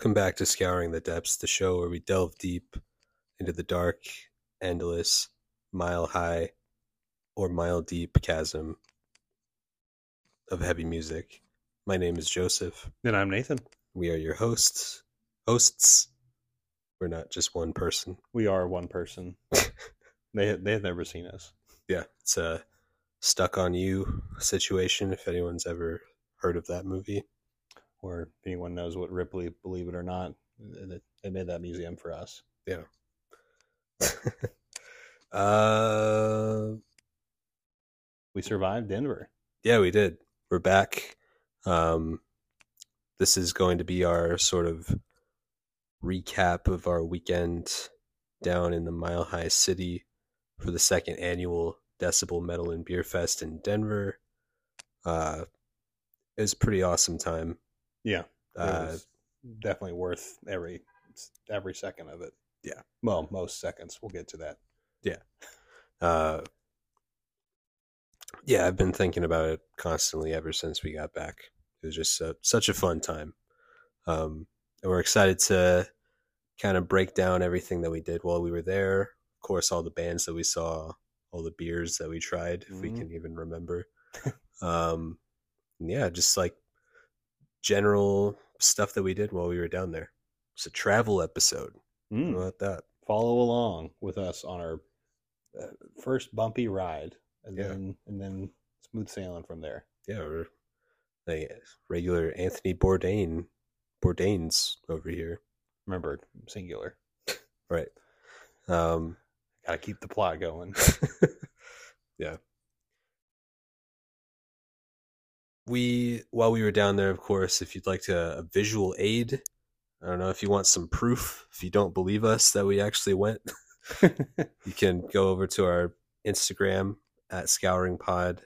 Welcome back to Scouring the Depths, the show where we delve deep into the dark, endless, mile high, or mile deep chasm of heavy music. My name is Joseph. And I'm Nathan. We are your hosts. Hosts. We're not just one person. We are one person. they they have never seen us. Yeah, it's a stuck on you situation. If anyone's ever heard of that movie, Or if anyone knows what Ripley, believe it or not, they made that museum for us. uh, We survived Denver. yeah, we did. We're back. Um, this is going to be our sort of recap of our weekend down in the Mile High City for the second annual Decibel Metal and Beer Fest in Denver. Uh, it was a pretty awesome time. Yeah, it Uh, was definitely worth every every second of it. Yeah. Well, most seconds. We'll get to that. Yeah, uh, yeah, I've been thinking about it constantly ever since we got back. It was just a, such a fun time. Um, and we're excited to kind of break down everything that we did while we were there. Of course, all the bands that we saw, all the beers that we tried, if we Mhm. can even remember. um, yeah, just like general stuff that we did while we were down there. It's a travel episode. Mm. How about that? Follow along with us on our uh, first bumpy ride, and Yeah. then and then smooth sailing from there. yeah, we're like regular Anthony Bourdain, Bourdain's over here, Remember, singular. right? Um, Got to keep the plot going. yeah. We while we were down there, of course, if you'd like to a visual aid, I don't know if you want some proof. If you don't believe us that we actually went, you can go over to our Instagram at Scouring Pod,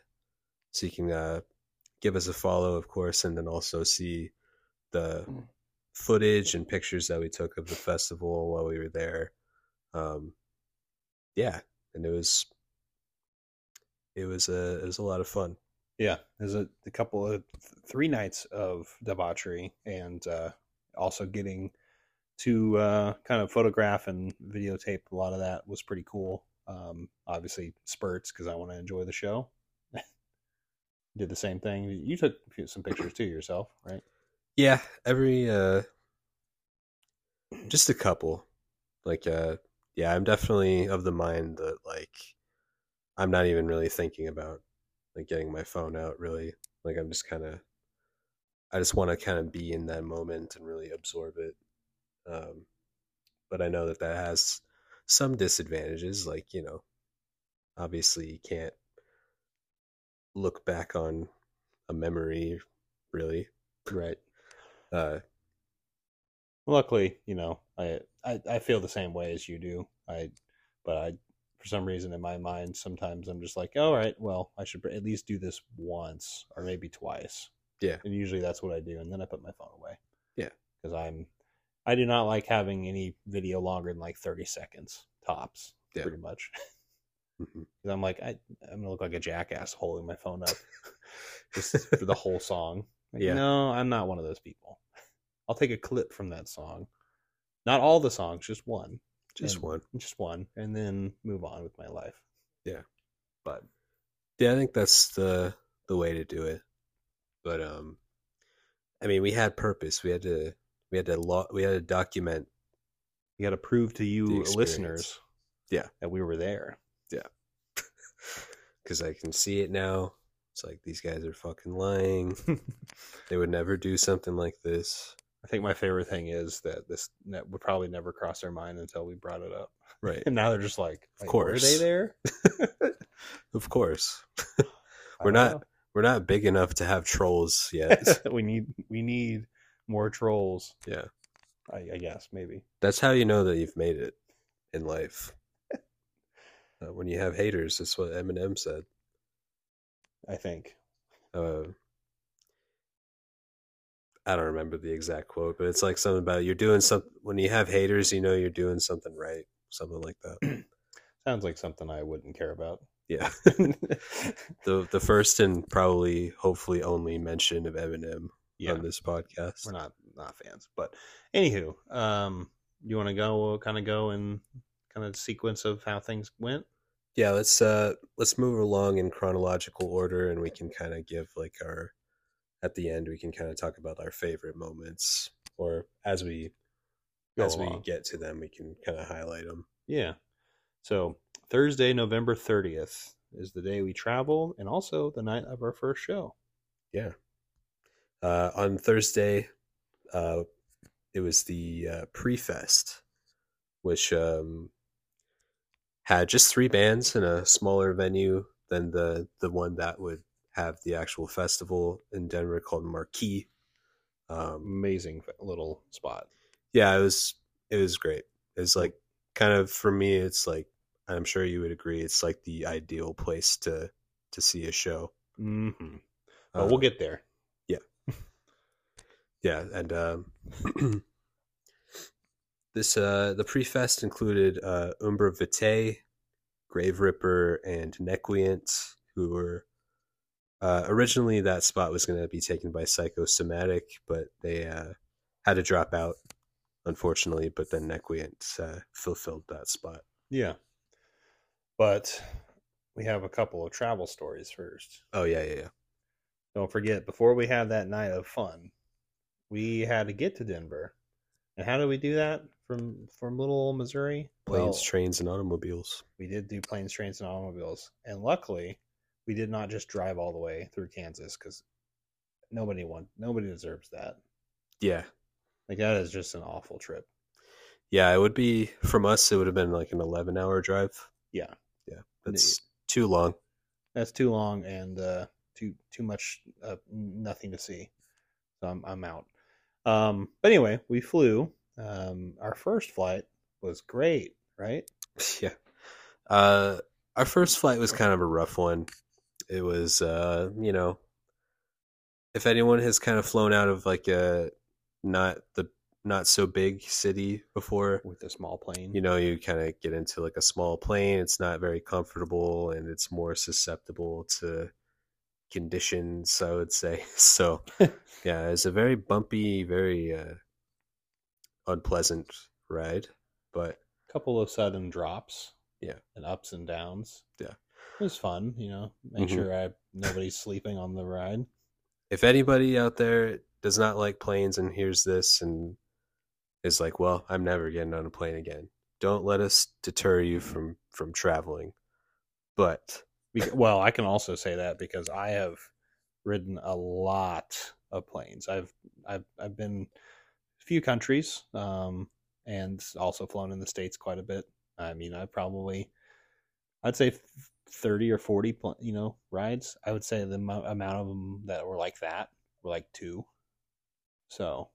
so you can uh, give us a follow, of course, and then also see the Mm. footage and pictures that we took of the festival while we were there. Um, yeah, and it was it was a it was a lot of fun. Yeah, there's a, a couple of three nights of debauchery and uh, also getting to uh, kind of photograph and videotape a lot of that was pretty cool. Um, obviously, spurts because I want to enjoy the show. Did the same thing. You took some pictures too yourself, right? Yeah, every uh, just a couple. Like, uh, yeah, I'm definitely of the mind that like I'm not even really thinking about like getting my phone out. Really, like I'm just kind of I just want to kind of be in that moment and really absorb it. Um, but I know that that has some disadvantages. Like you know, obviously you can't look back on a memory really. Right. Uh, Luckily, you know, I, I I feel the same way as you do. I, but I, for some reason in my mind, sometimes I'm just like, all right, well, I should at least do this once or maybe twice. Yeah. and usually that's what I do, and then I put my phone away. Yeah. because I'm, I do not like having any video longer than like 30 seconds tops. Yeah. Pretty much, mhm. because I'm like, I, I'm gonna look like a jackass holding my phone up just for the whole song. Like, Yeah. No, I'm not one of those people. I'll take a clip from that song. Not all the songs, just one. Just one. Just one. And then move on with my life. Yeah. But Yeah, I think that's the the way to do it. But um I mean, we had purpose. We had to we had to lo- we had to document. you gotta prove to you listeners Yeah. that we were there. Yeah. Cuz I can see it now. It's like these guys are fucking lying. they would never do something like this. I think my favorite thing is that this net would probably never cross their mind until we brought it up. Right. And now they're just like, Of "Wait, were course. they there? of course. We're not we're not big enough to have trolls yet. we need we need more trolls. yeah. I, I guess maybe. That's how you know that you've made it in life. Uh, when you have haters, that's what Eminem said. I think. uh, I don't remember the exact quote, but it's like something about you're doing something when you have haters, you know you're doing something right, something like that. Sounds like something I wouldn't care about. Yeah. the the first and probably hopefully only mention of Eminem yeah, on this podcast. we're not not fans. But anywho, um, you want to go kind of go in kind of sequence of how things went? Yeah, let's uh let's move along in chronological order and we can kind of give like our at the end we can kind of talk about our favorite moments or as we Go as we get to them we can kind of highlight them. Yeah. So Thursday, November 30th is the day we travel and also the night of our first show. Yeah. Uh on Thursday uh it was the uh, pre-fest which um had just three bands in a smaller venue than the the one that would have the actual festival in Denver called Marquis. Um, Amazing little spot. yeah, it was it was great. It's like kind of for me, it's like I'm sure you would agree, it's like the ideal place to to see a show. hmm But Uh, we'll get there. Yeah, yeah, and um, this uh the pre-fest included uh Umbra Vitae, Grave Ripper, and Nequient, who were uh originally that spot was gonna be taken by Psychosomatic, but they uh had to drop out, unfortunately, but then Nequient uh fulfilled that spot. Yeah. But we have a couple of travel stories first. Oh yeah, yeah, yeah. Don't forget, before we have that night of fun, we had to get to Denver. And how did we do that from from little Missouri? Planes, Well, trains, and automobiles. we did do planes, trains, and automobiles. And luckily, we did not just drive all the way through Kansas because nobody want nobody deserves that. Yeah. Like that is just an awful trip. Yeah, it would be from us it would have been like an eleven hour drive. Yeah. Yeah. That's too long. That's too long and uh, too too much uh, nothing to see. So I'm I'm out. Um, but anyway, we flew. Um, our first flight was great, right? Yeah. Uh our first flight was kind of a rough one. It was uh, you know, if anyone has kind of flown out of like a not the not so big city before, With a small plane. you know, you kind of get into like a small plane, it's not very comfortable and it's more susceptible to conditions, I would say. So, yeah, it's a very bumpy, very uh unpleasant ride, but a couple of sudden drops. Yeah. And ups and downs. Yeah. It was fun, you know. Make Mhm. sure I nobody's sleeping on the ride. if anybody out there does not like planes and hears this and is like, "Well, I'm never getting on a plane again," don't let us deter you from from traveling. But well, I can also say that because I have ridden a lot of planes. I've I've I've been a few countries, um, and also flown in the states quite a bit. I mean, I probably I'd say thirty or forty, you know, rides. I would say the mo- amount of them that were like that were like two. So,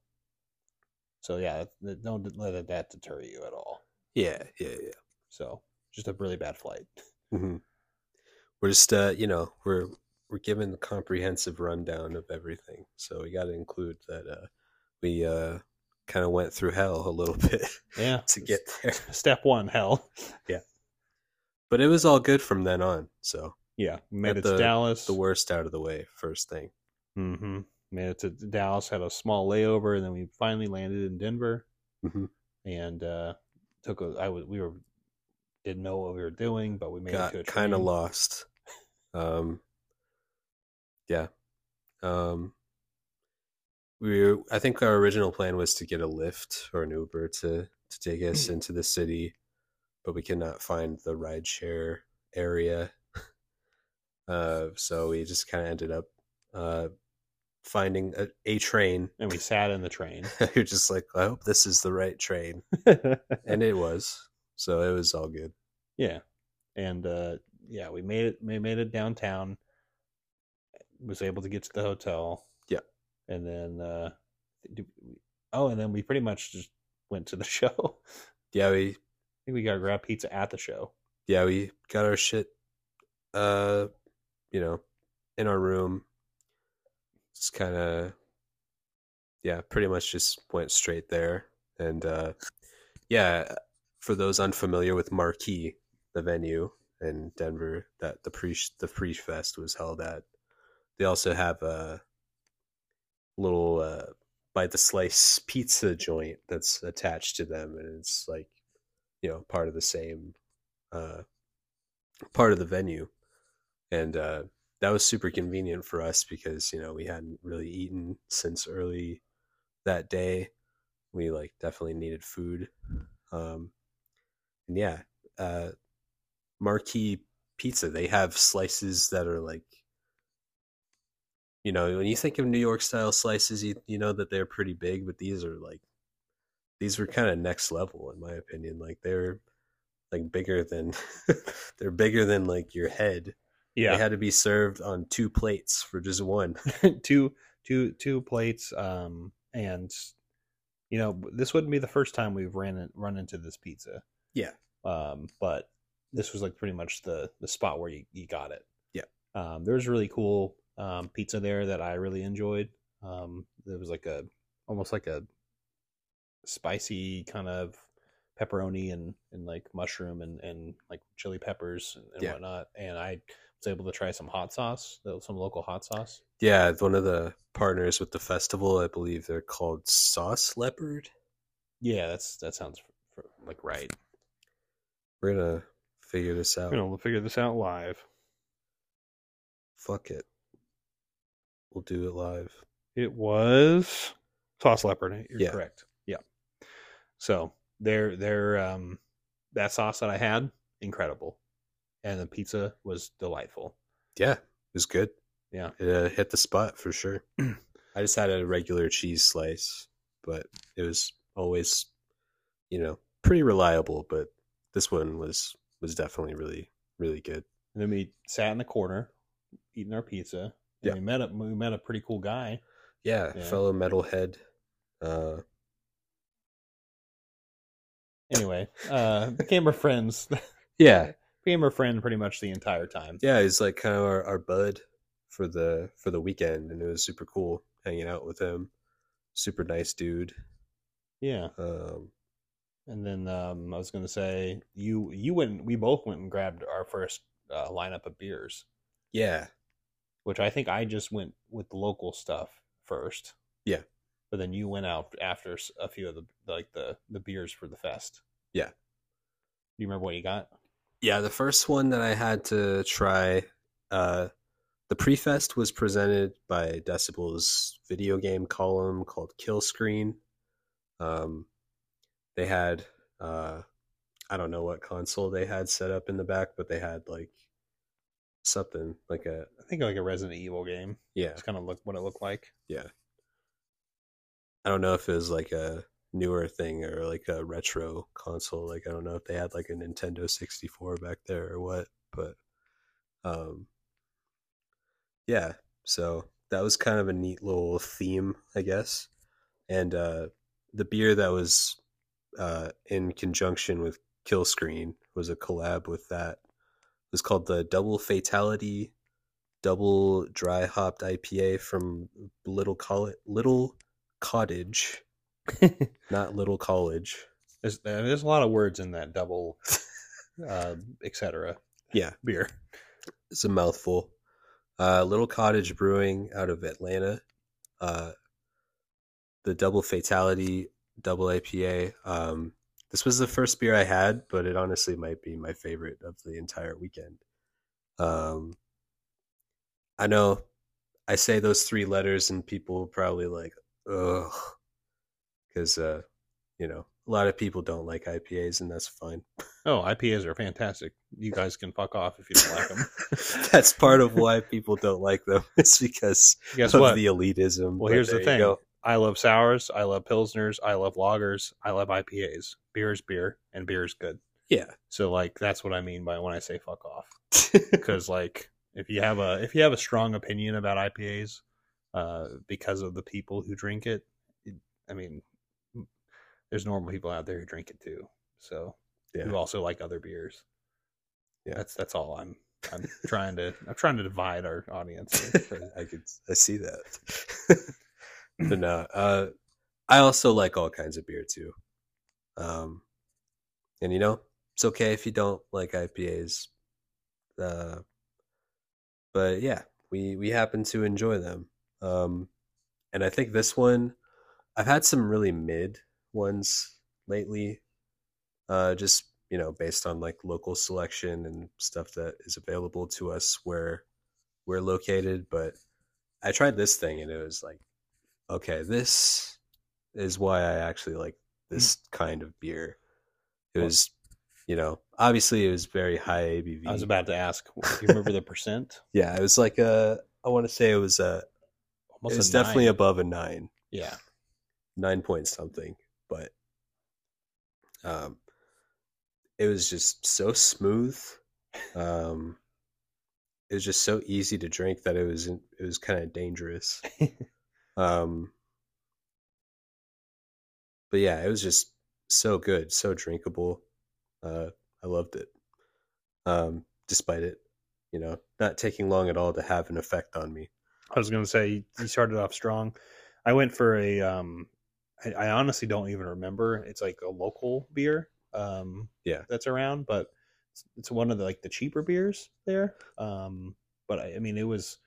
so yeah, don't let that deter you at all. yeah, yeah, yeah. So, just a really bad flight. hmm We're just, uh, you know, we're we're given the comprehensive rundown of everything, so we got to include that uh, we uh, kind of went through hell a little bit Yeah, to get there, step one, hell. But it was all good from then on. So Yeah, made it to the- Dallas. the worst out of the way first thing. Mm-hmm. Made it to Dallas. Had a small layover, and then we finally landed in Denver. hmm And uh, took a. I was. We were. Didn't know what we were doing, but we made got it to a kind of lost. Um, yeah. Um, we were, I think our original plan was to get a Lyft or an Uber to to take us into the city, but we could not find the rideshare area. Uh, so we just kind of ended up uh, finding a, a train. And we sat in the train. You're just like, I hope this is the right train, and it was. So it was all good. yeah, and uh, yeah, we made it. We made it downtown. Was able to get to the hotel. Yeah. and then uh, oh, and then we pretty much just went to the show. Yeah, we think we got to grab pizza at the show. yeah, we got our shit, uh, you know, in our room. Just kind of, yeah, pretty much just went straight there. And, uh, yeah, for those unfamiliar with Marquis, the venue in Denver that the pre the pre fest was held at, they also have a little uh, by the slice pizza joint that's attached to them and it's like you know part of the same uh part of the venue. And uh that was super convenient for us because you know we hadn't really eaten since early that day. We like definitely needed food. Um and yeah uh Marquis pizza they have slices that are like you know when you think of new york style slices you, you know that they're pretty big but these are like these were kind of next level in my opinion like they're like bigger than they're bigger than like your head Yeah, they had to be served on two plates for just one two two two plates. Um, and you know this wouldn't be the first time we've ran it, run into this pizza. Yeah. Um, but this was like pretty much the the spot where you, you got it. Yeah. Um, there was really cool um, pizza there that I really enjoyed. Um, there was like a almost like a spicy kind of pepperoni and, and like mushroom and, and like chili peppers and, and Yeah. whatnot. And I was able to try some hot sauce, some local hot sauce. yeah one of the partners with the festival i believe they're called sauce leopard Yeah, that's that sounds f- f- like right. we're gonna figure this out We're gonna figure this out live. fuck it we'll do it live It was sauce leopard. You're Yeah. correct. So their their um that sauce that I had incredible, and the pizza was delightful. yeah it was good Yeah. it uh, hit the spot for sure i just had a regular cheese slice but it was always you know pretty reliable but this one was was definitely really really good And then we sat in the corner eating our pizza. And Yeah. We met a we met a pretty cool guy. yeah, Yeah. fellow metalhead uh Anyway, uh became our friends. yeah became our friend pretty much the entire time. yeah he's like kind of our, our bud for the for the weekend and it was super cool hanging out with him super nice dude Yeah. um And then um, I was going to say you you went we both went and grabbed our first uh, lineup of beers, yeah which I think I just went with local stuff first. Yeah. But then you went out after a few of the like the the beers for the fest. Yeah. Do you remember what you got? yeah the first one that i had to try uh the pre-fest was presented by decibel's video game column called kill screen um they had uh i don't know what console they had set up in the back but they had like something like a I think like a Resident Evil game. yeah It's kind of look what it looked like. yeah i don't know if it was like a newer thing or like a retro console like i don't know if they had like a nintendo 64 back there or what but um yeah so that was kind of a neat little theme i guess and uh the beer that was uh in conjunction with kill screen was a collab with that. It was called the double fatality double dry hopped ipa from little Coll- little cottage not little college. There's there's a lot of words in that double, uh, etc. yeah. Beer. it's a mouthful. Uh little cottage brewing out of atlanta. Uh the double fatality double ipa um this was the first beer i had but it honestly might be my favorite of the entire weekend. Um i know i say those three letters and people probably like ugh because uh you know a lot of people don't like ipas and that's fine Oh, IPAs are fantastic. You guys can fuck off if you don't like them. that's part of why people don't like them it's because Guess of what? the elitism Well, but here's the thing. I love sours. I love pilsners. I love lagers. I love IPAs. Beer is beer, and beer is good. yeah So, like, that's what I mean by when I say fuck off. Because, like, if you have a if you have a strong opinion about IPAs, uh, because of the people who drink it, it I mean, there's normal people out there who drink it too. So, yeah who also like other beers. Yeah. that's that's all I'm. I'm trying to I'm trying to divide our audience. I could I see that. but no, uh, I also like all kinds of beer too. Um, and you know, it's okay if you don't like IPAs. Uh, but yeah, we we happen to enjoy them. Um, and I think this one, I've had some really mid ones lately. Uh, just you know, based on like local selection and stuff that is available to us where we're located. But I tried this thing and it was like, okay, this is why I actually like this kind of beer. It was, you know, obviously it was very high ABV. I was about to ask. Do you remember the percent? yeah, it was like a. I want to say it was a. Almost it was a definitely above a nine. yeah. nine point something, but um, it was just so smooth. Um, it was just so easy to drink that it was it was kind of dangerous. um, but yeah, it was just so good, so drinkable. Uh, I loved it. Um, despite it, you know, not taking long at all to have an effect on me. I was going to say you started off strong. I went for a. Um, I, I honestly don't even remember. It's like a local beer. Um, Yeah. that's around, but it's, it's one of the like the cheaper beers there. Um, but I, I mean, it was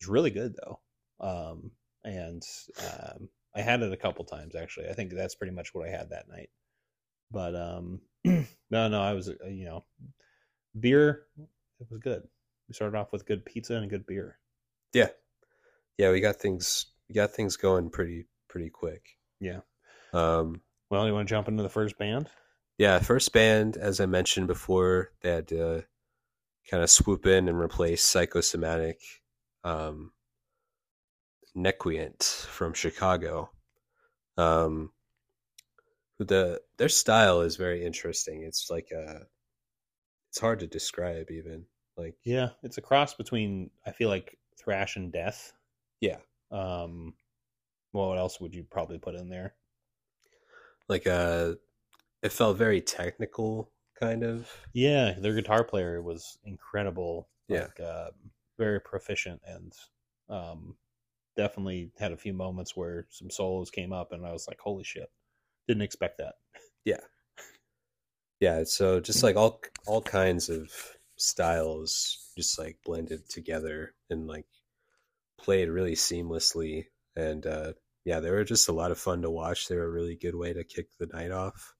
it was really good though. Um, and um, I had it a couple times actually. I think that's pretty much what I had that night. But um, no, no, I was uh, you know, beer. It was good. We started off with good pizza and good beer. Yeah, yeah, we got things we got things going pretty pretty quick. Yeah. Um, Well, you want to jump into the first band? yeah, first band, as I mentioned before, they had to kind of swoop in and replace Psychosomatic, um, Nequient from Chicago. Um, who the their style is very interesting. It's like a, it's hard to describe even. Like Yeah, it's a cross between I feel like thrash and death. Yeah, Um, well, what else would you probably put in there? like a, it felt very technical kind of. Yeah, their guitar player was incredible. Yeah. like, uh, very proficient and um, definitely had a few moments where some solos came up, and I was like, "Holy shit!" Didn't expect that. Yeah. Yeah so just like all all kinds of styles just like blended together and like played really seamlessly and uh yeah they were just a lot of fun to watch they were a really good way to kick the night off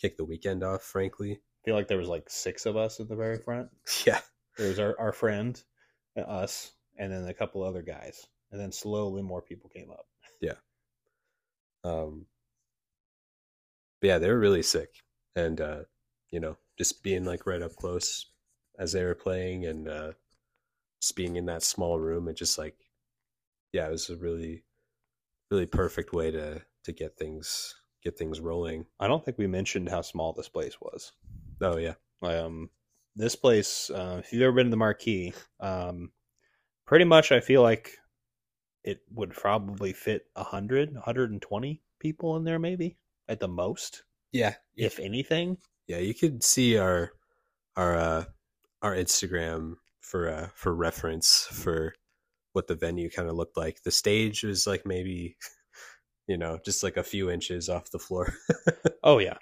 kick the weekend off frankly I feel like there was like six of us at the very front. yeah There was our, our friend, and us, and then a couple other guys, and then slowly more people came up. Yeah. Um yeah they were really sick and uh you know just being like right up close as they were playing and uh just being in that small room and just like yeah it was a really really perfect way to to get things get things rolling I don't think we mentioned how small this place was. oh yeah Um, this place, uh, if you've ever been to the Marquis, um, pretty much I feel like it would probably fit 100, 120 people in there, maybe at the most, yeah if anything. yeah you could see our our uh our instagram for uh for reference for what the venue kind of looked like the stage was like maybe you know just like a few inches off the floor Oh, yeah.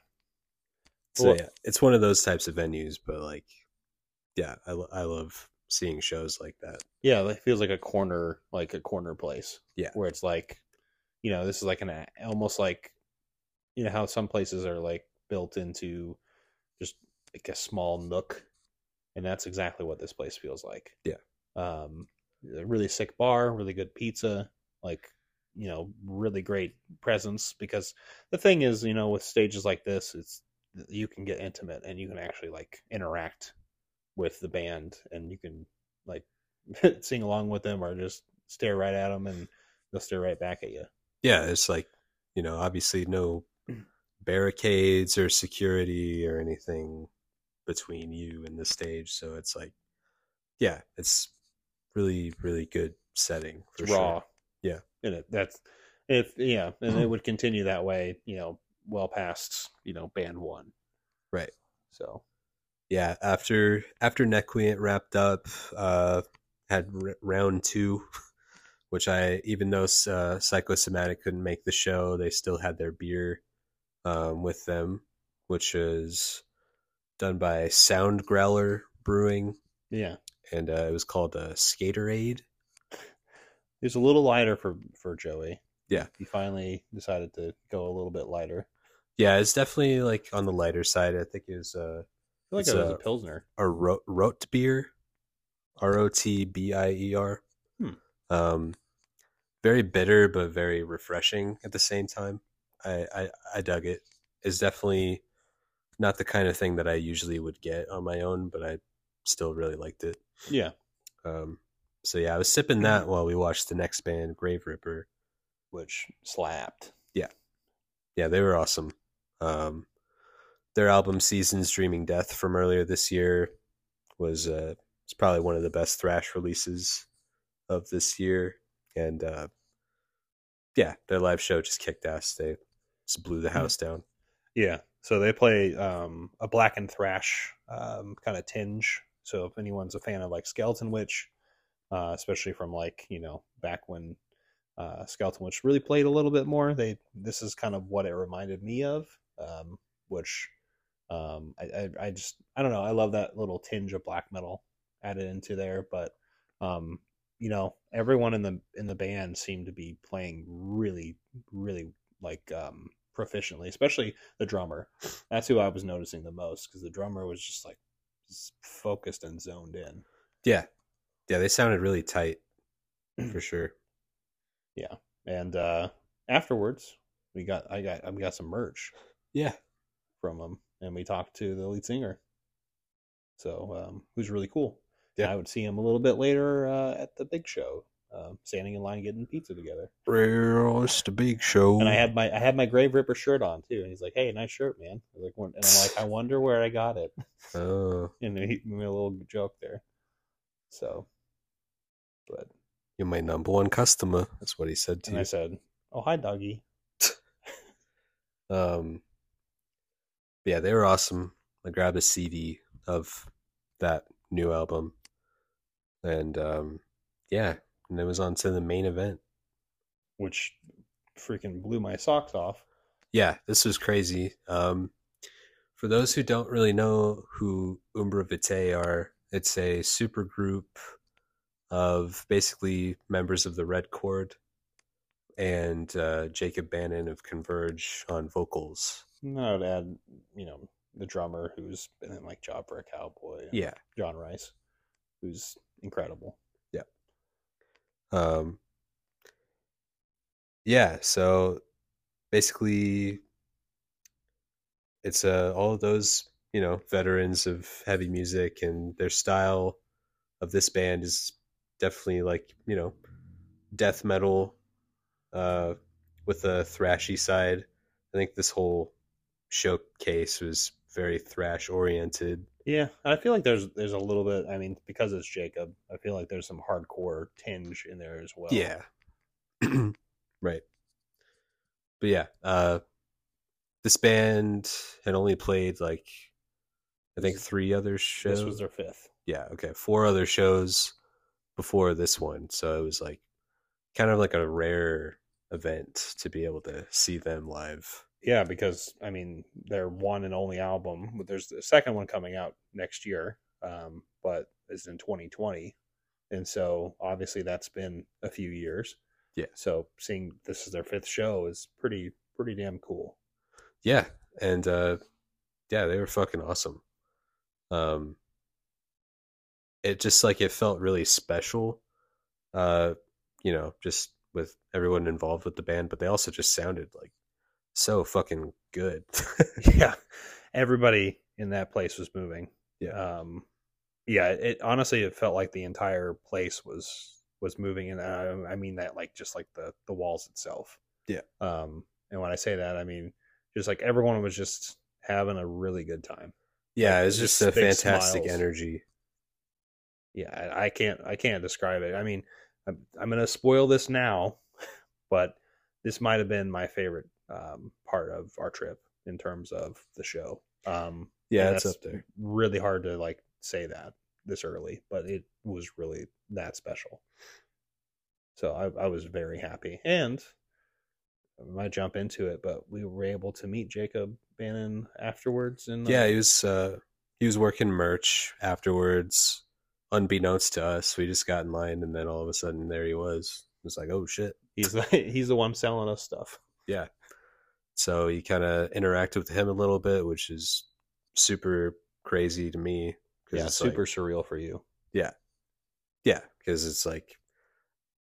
so Well- yeah it's one of those types of venues but like yeah i, I love seeing shows like that Yeah, it feels like a corner, like a corner place. Yeah. Where it's like, you know, this is like an almost like, you know, how some places are like built into just like a small nook, and that's exactly what this place feels like. Yeah. Um, a really sick bar, really good pizza, like you know, really great presence. Because the thing is, you know, with stages like this, it's you can get intimate and you can actually like interact with the band, and you can like sing along with them or just stare right at them and they'll stare right back at you. yeah it's like you know obviously no mm. barricades or security or anything between you and the stage so it's like yeah it's really really good setting for It's raw. sure Yeah. And it, that's if yeah, and it would continue that way, you know, well past, you know, band one. right So yeah after after nequient wrapped up uh had r- round two which i even though uh, psychosomatic couldn't make the show they still had their beer um, with them which is done by sound growler brewing yeah. And uh, it was called a skaterade was a little lighter for for Joey. Yeah. he finally decided to go a little bit lighter. Yeah, it's definitely like on the lighter side. I think it was uh, I feel like it was a- a pilsner. a rot, rot beer, R O T B I E R. Hmm. Um, very bitter but very refreshing at the same time. I, I I dug it. It's definitely not the kind of thing that I usually would get on my own, but I still really liked it. Yeah, Um, so yeah, I was sipping that while we watched the next band, Grave Ripper. which slapped. Yeah, yeah, they were awesome. Um, their album "Seasons Dreaming Death" from earlier this year was uh, it's probably one of the best thrash releases of this year, and uh, yeah, their live show just kicked ass. They just blew the house down. Yeah, so they play um, a black and thrash um, kind of tinge. So if anyone's a fan of like Skeleton Witch, uh, especially from like you know back when uh, Skeleton Witch really played a little bit more, they this is kind of what it reminded me of, um, which um, I, I I just I don't know I love that little tinge of black metal added into there, but um, you know everyone in the in the band seemed to be playing really really like um, proficiently, especially the drummer. That's who I was noticing the most because the drummer was just like focused and zoned in. Yeah, yeah, they sounded really tight for sure. Yeah. And uh, afterwards, we got I got I got some merch Yeah, from them, and we talked to the lead singer. So um, who's really cool. Yeah. I would see him a little bit later uh, at the big show, um, standing in line getting pizza together. real, it's the big show. And I had my I had my Grave Ripper shirt on too, and he's like, "Hey, nice shirt, man." Like, and I'm like, "I wonder where I got it." oh, and he made a little joke there. So, but you're my number one customer. That's what he said to and I said, "Oh, hi, doggy." Um, yeah, they were awesome. I grabbed a CD of that new album, and um, yeah, and it was on to the main event. which freaking blew my socks off. Yeah, this was crazy. Um, for those who don't really know who Umbra Vitae are, it's a super group of basically members of the Red Chord and uh, Jacob Bannon of Converge on vocals. And I would add, you know, the drummer who's been in like Job for a Cowboy, Yeah. Jon Rice, who's incredible. Um, yeah, so basically, it's uh, all of those you know veterans of heavy music, and their style of this band is definitely like you know death metal uh, with a thrashy side. I think this whole showcase was very thrash oriented. Yeah, I feel like there's there's a little bit. I mean, because it's Jacob, I feel like there's some hardcore tinge in there as well. Yeah. right. But yeah, uh this band had only played like I think three other shows. this was their fifth. yeah, okay, four other shows before this one. So it was like kind of like a rare event to be able to see them live. Yeah, because I mean, their one and only album. There's the second one coming out next year, um, but it's in 2020, and so obviously that's been a few years. Yeah. So seeing this is their fifth show is pretty pretty damn cool. Yeah, and uh yeah, they were fucking awesome. Um it just like it felt really special. Uh, you know, just with everyone involved with the band, but they also just sounded like so fucking good. yeah, everybody in that place was moving. Yeah. Um, yeah. It honestly, it felt like the entire place was was moving, and I, I mean that like just like the the walls itself. Yeah. Um, and when I say that, I mean just like everyone was just having a really good time. yeah, Like, it was just just a fantastic smiles. energy. Yeah, I, I can't I can't describe it. I mean, I'm I'm gonna spoil this now, but this might have been my favorite um, part of our trip in terms of the show. Um, Yeah, it's up there. Really hard to like say that this early, but it was really that special. So I, I was very happy, and I might jump into it, but we were able to meet Jacob Bannon afterwards, and Yeah, he was uh he was working merch afterwards, unbeknownst to us. We just got in line and then all of a sudden there he was. was like, oh shit. He's the, he's the one selling us stuff. Yeah. So you kind of interacted with him a little bit, which is super crazy to me. Yeah, it's super Like, surreal for you. yeah, Yeah. because it's like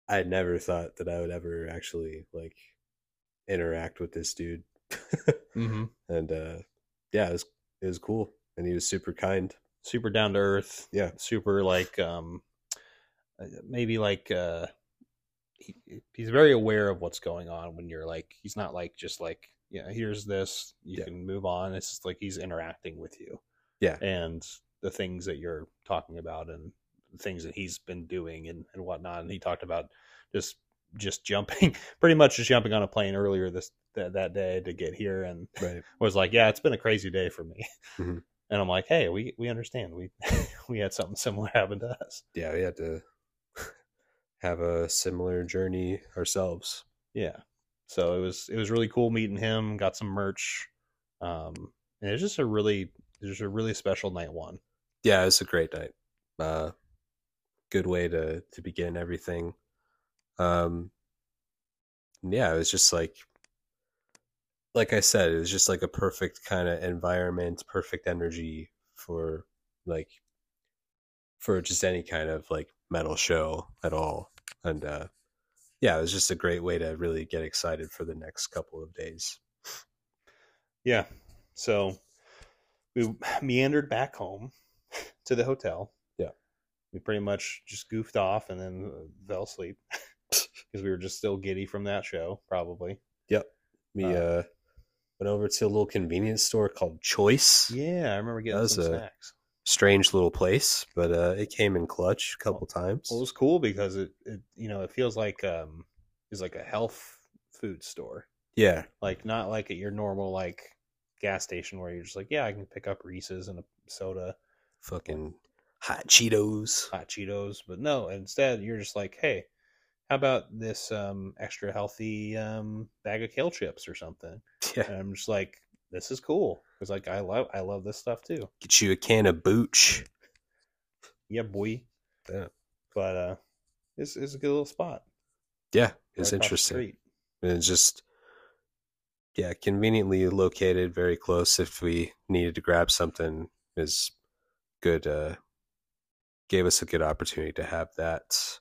I never thought that I would ever actually like interact with this dude, Mm-hmm. and uh yeah, it was it was cool, and he was super kind. Super down to earth. Yeah. Super like um, uh, maybe like uh, he, he's very aware of what's going on when you're like he's not like just like yeah here's this you Yeah. can move on. It's just like he's interacting with you. Yeah. and the things that you're talking about and things that he's been doing and, and whatnot. And he talked about just just jumping, pretty much just jumping on a plane earlier this that, that day to get here, and Right. was like, "Yeah, it's been a crazy day for me." Mhm. And I'm like, "Hey, we we understand. We we had something similar happen to us." Yeah, we had to have a similar journey ourselves. Yeah. So it was it was really cool meeting him. Got some merch, um, and it's just a really there's a really special night one. Yeah, it was a great night. Uh, good way to to begin everything. Um, yeah, it was just like, like I said, it was just like a perfect kind of environment, perfect energy for like for just any kind of like metal show at all. And uh, yeah, it was just a great way to really get excited for the next couple of days. Yeah. So we meandered back home to the hotel. Yeah. We pretty much just goofed off and then uh, fell asleep because we were just still giddy from that show, probably. Yep. We Uh, uh, went over to a little convenience store called Choice. Yeah, I remember getting was some a- snacks. Strange little place, but uh, it came in clutch a couple times. Well, it was cool because it, it you know, it feels like um it's like a health food store. yeah, Like not like at your normal like gas station where you're just like, yeah, I can pick up Reese's and a soda. fucking hot Cheetos. hot Cheetos, but no, instead you're just like, hey, how about this um, extra healthy um, bag of kale chips or something? Yeah, And I'm just like, this is cool because like I love I love this stuff too. get you a can of Booch. Yeah, boy. Yeah. But uh, this is a good little spot. Yeah, it's the interesting. And it's just yeah, conveniently located, very close. If we needed to grab something, is good. Uh, gave us a good opportunity to have that.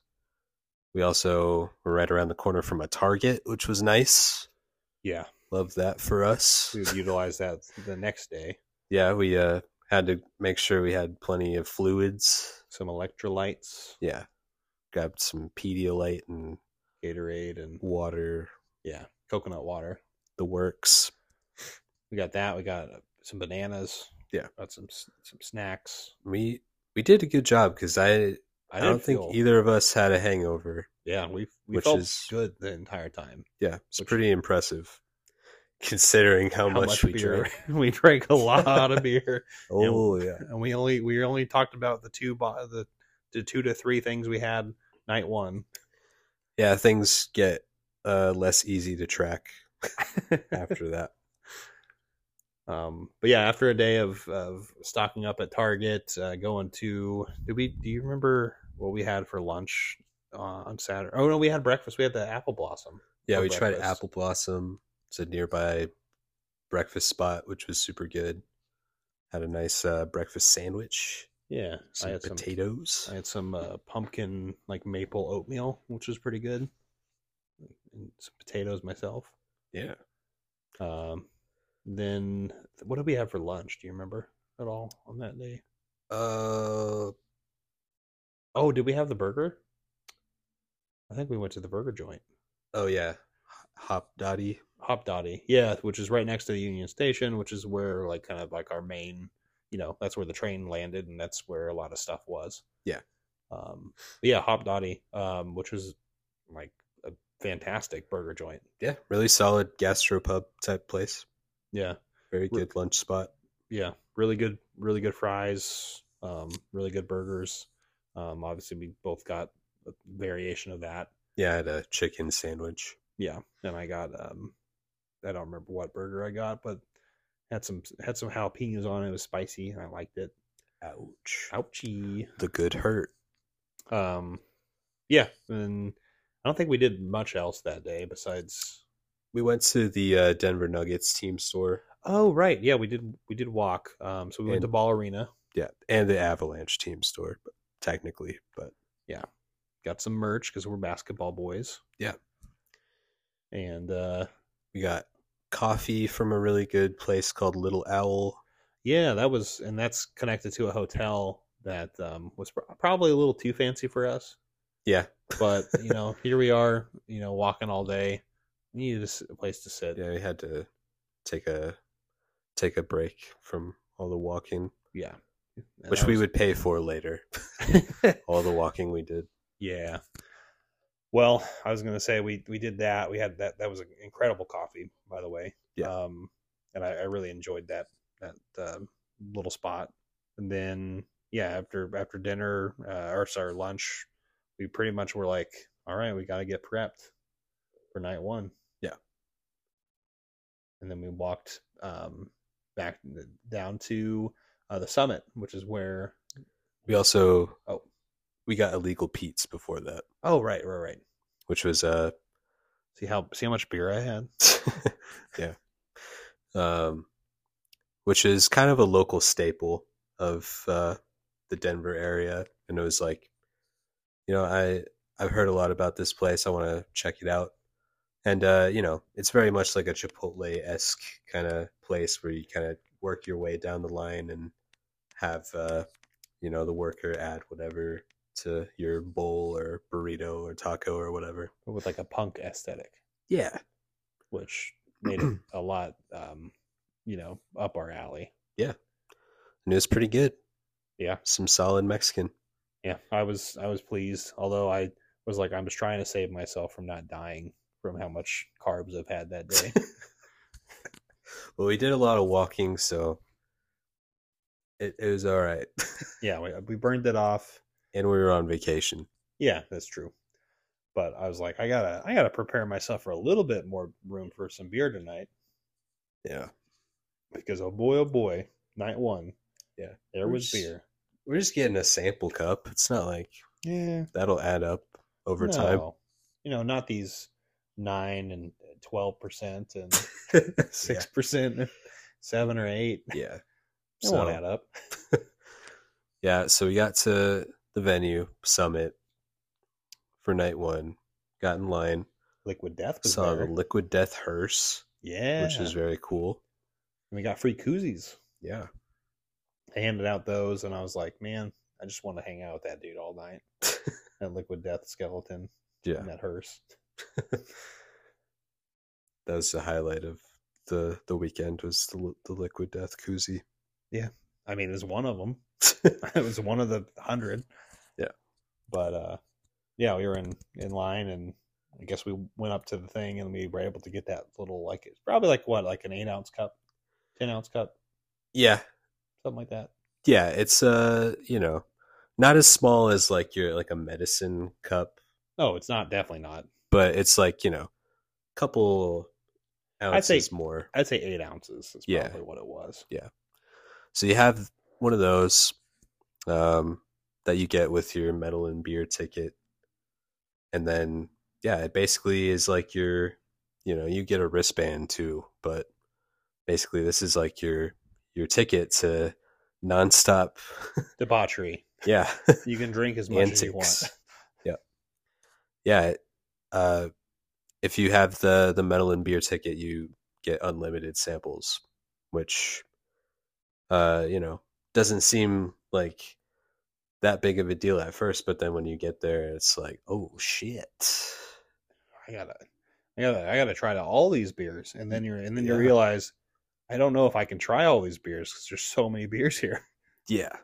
We also were right around the corner from a Target, which was nice. Yeah, Love that for us. we would utilize that the next day. Yeah, we uh, had to make sure we had plenty of fluids. Some electrolytes, Yeah, grabbed some Pedialyte and Gatorade, and water, yeah, coconut water. the works. We got that. We got uh, some bananas. Yeah. got some some snacks. We we did a good job because I I, I, don't think feel- either of us had a hangover. Yeah, we we which felt is- good the entire time. Yeah, it's Which- pretty impressive considering how, much, we beer drank. we drank a lot of beer, Oh yeah, and we only we only talked about the two bo- the the two to three things we had night one. yeah. Things get uh, less easy to track after that. Um, but yeah, after a day of of stocking up at Target, uh, going to do we do you remember what we had for lunch uh, on Saturday? Oh no, we had breakfast. We had the apple blossom. Yeah, we tried. Apple Blossom. It's a nearby breakfast spot, which was super good. Had a nice uh, breakfast sandwich. Yeah, Some I had some potatoes. I had some uh, pumpkin like maple oatmeal, which was pretty good. And some potatoes myself. yeah, Um, then what did we have for lunch? Do you remember at all on that day? uh, Oh, did we have the burger? I think we went to the burger joint, oh yeah, Hopdoddy. Hopdoddy. Yeah, which is right next to the Union Station, which is where like kind of like our main, you know, that's where the train landed, and that's where a lot of stuff was. Yeah. Um, yeah, Hopdoddy, um, which was like a fantastic burger joint. Yeah, really solid gastropub type place. Yeah. Very Re- good lunch spot. yeah, really good, really good fries, um, really good burgers. Um, obviously, we both got a variation of that. Yeah, I had a chicken sandwich. Yeah, and I got um, I don't remember what burger I got, but had some had some jalapenos on it. It was spicy, and I liked it. Ouch. Ouchie. The good hurt. Um, yeah, and I don't think we did much else that day besides. We went to the uh, Denver Nuggets team store. Oh right, yeah, we did. We did walk. Um, so we went to Ball Arena, Yeah, and the Avalanche team store, but technically, but yeah, got some merch because we're basketball boys. Yeah. And uh, we got coffee from a really good place called Little Owl. yeah, that was, and that's connected to a hotel that um, was pro- probably a little too fancy for us. Yeah, But you know, here we are. You know, walking all day. Needed a place to sit. yeah, we had to take a take a break from all the walking, Yeah. And which that we would pay for later. all the walking we did. Yeah. Well, I was gonna say we we did that. We had that. That was an incredible coffee, by the way. Yeah. Um, and I, I really enjoyed that that um little spot. And then yeah, after after dinner uh, or sorry lunch, we pretty much were like, all right, we got to get prepped for night one. Yeah. And then we walked um back down to uh, the summit, which is where. We also Oh. We got illegal Pete's before that, Oh right, right, right. which was uh See how see how much beer I had. yeah. Um which is kind of a local staple of uh the Denver area and it was like you know, I I've heard a lot about this place. I want to check it out. And uh, you know, it's very much like a Chipotle-esque kind of place where you kind of work your way down the line and have uh you know, the worker add whatever to your bowl or burrito or taco or whatever. with like a punk aesthetic, Yeah. which made it a lot, um, you know, up our alley. Yeah. And it was pretty good. Yeah, Some solid Mexican. yeah. I was I was pleased, although I was like I was trying to save myself from not dying from how much carbs I've had that day. Well, we did a lot of walking, so it, it was all right. yeah, we, we burned it off. And we were on vacation. Yeah, that's true. But I was like, I gotta I gotta prepare myself for a little bit more room for some beer tonight Yeah. because oh boy oh boy, night one, Yeah. there was We're just- beer. We're just getting a sample cup. It's not like Yeah, that'll add up over time. You know, not these nine and twelve percent and six percent, seven or eight. Yeah. That won't add up. yeah, so we got to the venue, Summit, for night one. Got in line, Liquid Death was saw there. the Liquid Death hearse, yeah, which is very cool. And we got free koozies. Yeah. They handed out those, and I was like, man, I just want to hang out with that dude all night. that Liquid Death skeleton Yeah. that hearse. That was the highlight of the the weekend was the, the Liquid Death koozie. Yeah, I mean, it was one of them. it was one of the hundred. But uh, yeah, we were in in line, and I guess we went up to the thing, and we were able to get that little like it's probably like what like an eight ounce cup, ten ounce cup, yeah. something like that. Yeah, it's uh, you know, not as small as like your like a medicine cup, No, it's not. Definitely not. but it's like, you know, a couple I'd say- ounces more. I'd say eight ounces is Yeah. probably what it was. Yeah. So you have one of those um that you get with your metal and beer ticket. And then yeah, it basically is like your you know, you get a wristband too, but basically this is like your your ticket to nonstop Debauchery. yeah. You can drink as much as you want. Yeah. Yeah. Uh, if you have the the metal and beer ticket, you get unlimited samples, which, uh, you know, doesn't seem like that big of a deal at first, but then when you get there, it's like, oh shit. I gotta, I gotta, I gotta try to all these beers, and then you're, and then you realize, I don't know if I can try all these beers because there's so many beers here, Yeah.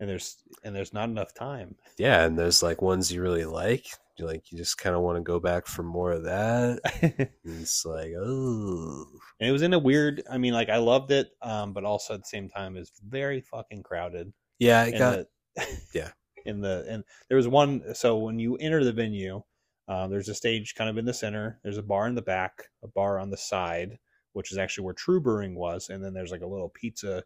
and there's, and there's not enough time. Yeah, and there's like ones you really like. You like you just kind of want to go back for more of that. and And it's like, oh, and it was in a weird. I mean, like I loved it, um, but also at the same time, it's very fucking crowded. yeah, I in got yeah. in the and there was one so when you enter the venue um, there's a stage kind of in the center there's a bar in the back a bar on the side which is actually where TRVE brewing was and then there's like a little pizza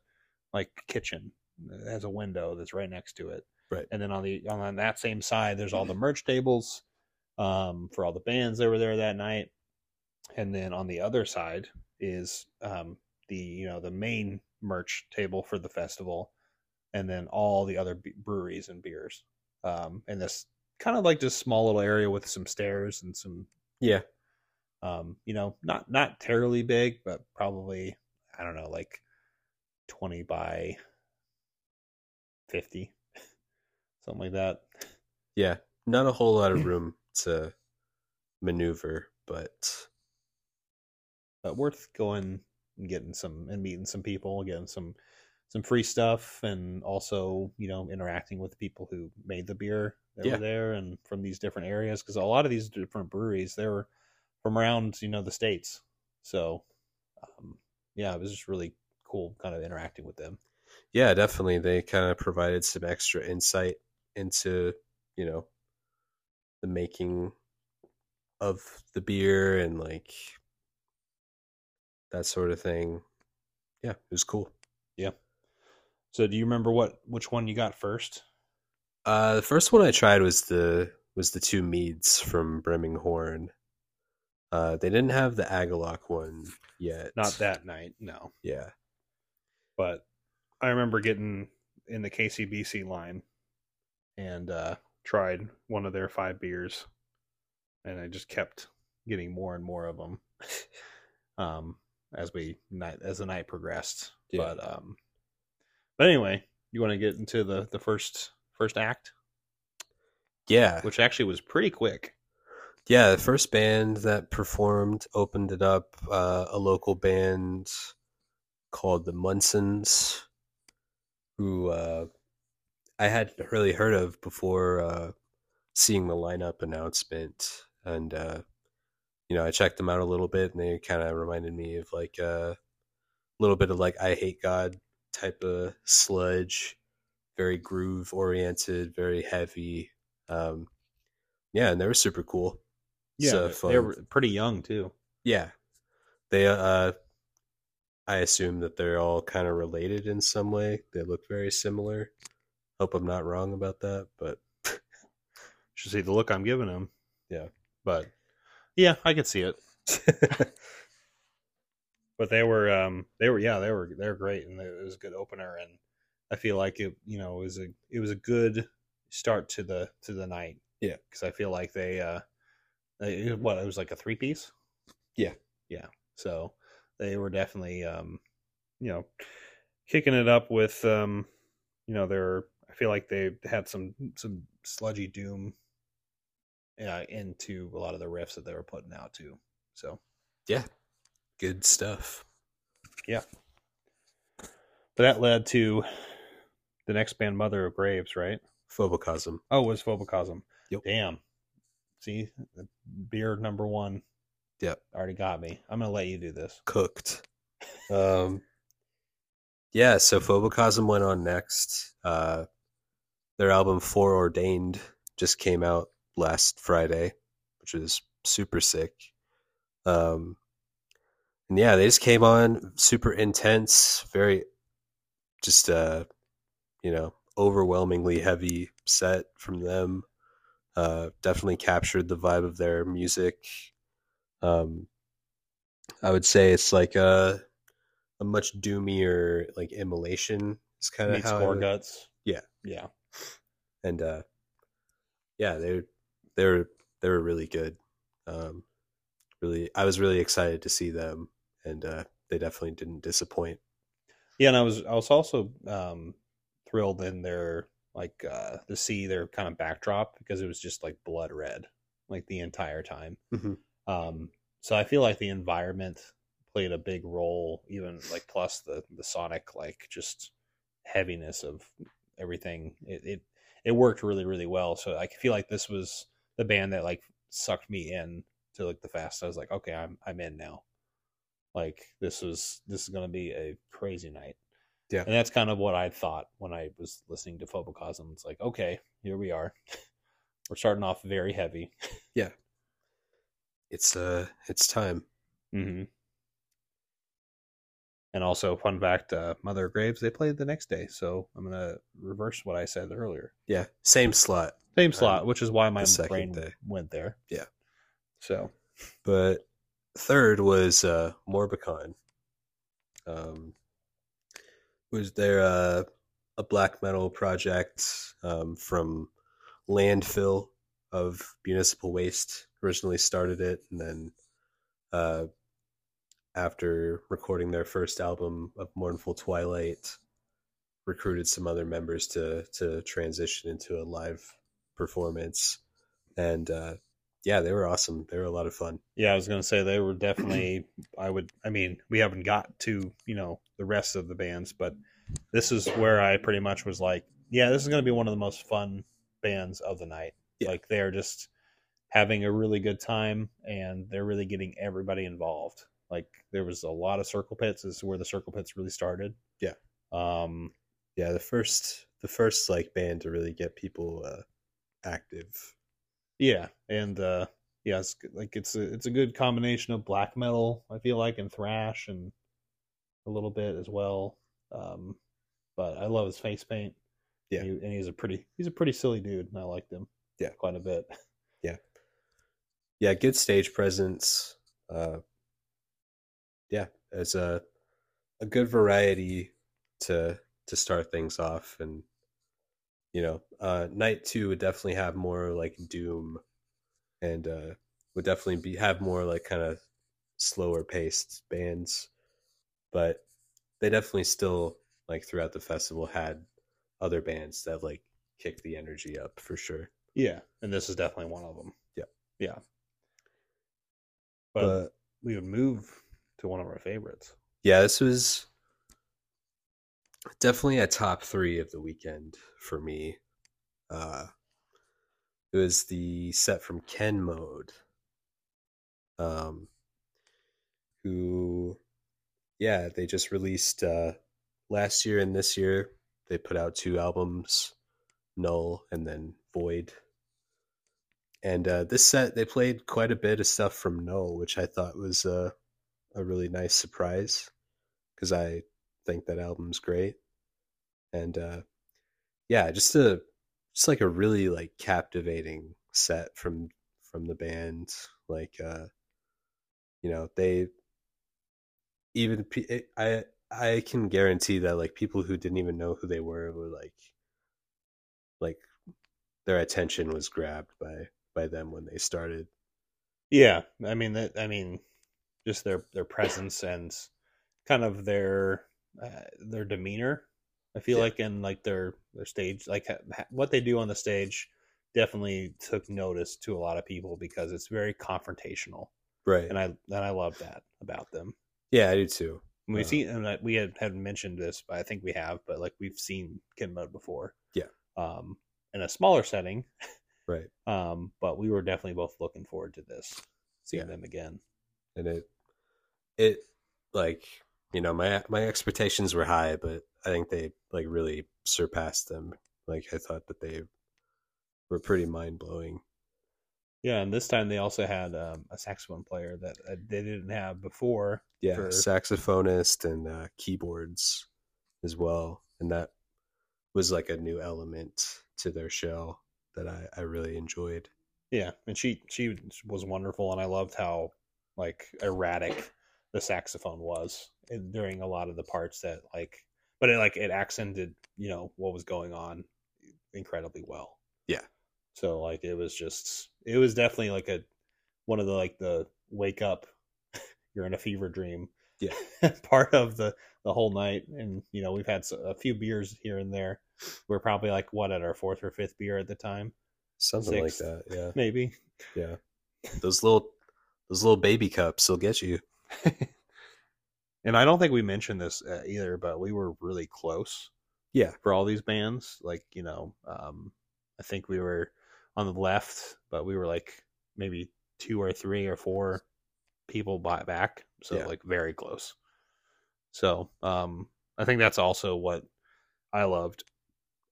like kitchen that has a window that's right next to it Right. and then on the on that same side there's all the merch tables um, for all the bands that were there that night. And then on the other side is um, the you know the main merch table for the festival, and then all the other breweries and beers. Um, and this kind of like this small little area with some stairs and some Yeah. um, you know, not not terribly big, but probably I don't know, like twenty by fifty, something like that. Yeah. Not a whole lot of room to maneuver, but But worth going and getting some and meeting some people, getting some some free stuff, and also you know interacting with the people who made the beer that Yeah. were there and from these different areas because a lot of these different breweries they were from around you know the states. So um, yeah, it was just really cool, kind of interacting with them. yeah, definitely they kind of provided some extra insight into, you know, the making of the beer and like that sort of thing. Yeah, it was cool. So do you remember what which one you got first? Uh, the first one I tried was the was the two meads from Brimming Horn. Uh, they didn't have the Agalloch one yet. Not that night, no. Yeah, But I remember getting in the KCBC line and uh, tried one of their five beers, and I just kept getting more and more of them um, as we night as the night progressed. Yeah. But um, but anyway, you want to get into the the first first act, yeah, which actually was pretty quick. yeah. The first band that performed opened it up. Uh, a local band called the Munsons, who uh, I hadn't really heard of before uh, seeing the lineup announcement, and uh, you know I checked them out a little bit, and they kind of reminded me of like a little bit of like Eyehategod type of sludge, very groove oriented, very heavy. Um, yeah, and they were super cool. Yeah, So they- were pretty young too. Yeah. They uh I assume that they're all kind of related in some way. They look very similar. Hope I'm not wrong about that, but Should see the look I'm giving them. Yeah. but yeah, I could see it. but they were um they were yeah they were they were great and it was a good opener and I feel like it you know it was a it was a good start to the to the night Yeah. because I feel like they uh they, what it was like a three piece Yeah. yeah so they were definitely um you know kicking it up with um you know they're I feel like they had some some sludgy doom uh, into a lot of the riffs that they were putting out too so yeah. Good stuff. Yeah. But that led to the next band, Mother of Graves, right? Phobocosm. Oh, it was Phobocosm. Yep. Damn. See, beer number one Yep. already got me. I'm gonna let you do this. Cooked. Um Yeah, so Phobocosm went on next. Uh their album Foreordained just came out last Friday, which is super sick. Um and yeah, they just came on super intense, very just uh you know, overwhelmingly heavy set from them. Uh definitely captured the vibe of their music. Um I would say it's like a a much doomier like immolation is kind of how would- Guts. Yeah. Yeah. and uh yeah they they were they were really good um really i was really excited to see them and uh they definitely didn't disappoint Yeah, and I was I was also um thrilled in their like uh to see their kind of backdrop because it was just like blood red like the entire time. Mhm. Um so I feel like the environment played a big role even like plus the the sonic like just heaviness of everything. It it it worked really really well. So I feel like this was the band that like sucked me in to like the fast. I was like, okay, I'm I'm in now. Like this was this is gonna be a crazy night. Yeah. And that's kind of what I thought when I was listening to Phobocosm. It's like, okay, here we are. We're starting off very heavy. Yeah. It's uh it's time Mm-hmm. And also, fun fact: uh, Mother of Graves they played the next day, so I'm gonna reverse what I said earlier. Yeah, same slot. Same slot, which is why my second brain day. went there. Yeah. So But third was uh, Morbikon. Um, was there a, a black metal project um, from Landphil of municipal waste? Originally started it, and then uh, after recording their first album of Mournful Twilight, recruited some other members to to transition into a live performance, and uh, yeah, they were awesome. They were a lot of fun. yeah, I was gonna say they were definitely. I would. I mean, we haven't got to you know the rest of the bands, but this is where I pretty much was like, yeah, this is gonna be one of the most fun bands of the night. Yeah. Like they're just having a really good time, and they're really getting everybody involved. Like there was a lot of circle pits. This is where the circle pits really started. Yeah. Um. Yeah, the first the first like band to really get people uh, active. Yeah, and uh yeah, it's like it's a it's a good combination of black metal, I feel like, and thrash and a little bit as well. Um but I love his face paint. Yeah. And, he- and he's a pretty he's a pretty silly dude and I liked him. Yeah. Quite a bit. Yeah, yeah, good stage presence. Uh, yeah, it's a a good variety to to start things off, and you know, uh, night two would definitely have more like doom, and uh, would definitely be have more like kind of slower paced bands, but they definitely still like throughout the festival had other bands that like kicked the energy up for sure. Yeah. And this is definitely one of them. Yeah. Yeah. But, But we would move to one of our favorites. yeah, this was definitely a top three of the weekend for me. Uh, it was the set from Ken Mode, um, who, yeah, they just released uh, last year and this year. They put out two albums, Null and then Void. And uh, this set, they played quite a bit of stuff from Null, which I thought was uh, a really nice surprise because I think that album's great. And uh, yeah, just a just like a really like captivating set from from the band. Like uh, you know, they even I I can guarantee that like people who didn't even know who they were were like like their attention was grabbed by by them when they started. Yeah, I mean that. I mean, just their their presence and kind of their uh, their demeanor. I feel Yeah. like in like their their stage, like ha- ha- what they do on the stage, definitely took notice to a lot of people because it's very confrontational, Right. and I and I love that about them. yeah, I do too. And We've Uh, seen, and we had had mentioned this, but I think we have, but like we've seen Ken Mode before. Yeah. Um, in a smaller setting, Right. um, but we were definitely both looking forward to this, seeing Yeah. them again. and it it like you know my my expectations were high but i think they like really surpassed them like i thought that they were pretty mind-blowing Yeah, and this time they also had um, a saxophone player that uh, they didn't have before. yeah For- saxophonist and uh, keyboards as well and that was like a new element to their show that i i really enjoyed Yeah, and she she was wonderful, and I loved how like erratic the saxophone was during a lot of the parts that like, but it like it accented you know what was going on incredibly well. Yeah. So like it was just it was definitely like a one of the like the wake up you're in a fever dream Yeah. part of the the whole night and you know we've had a few beers here and there we're probably like what at our fourth or fifth beer at the time something Sixth. like that yeah maybe yeah those little those little baby cups will get you and I don't think we mentioned this uh, either, but we were really close yeah for all these bands. Like, you know, um, I think we were on the left, but we were like maybe two or three or four people bought back. So, Yeah. like, very close. So, um, I think that's also what I loved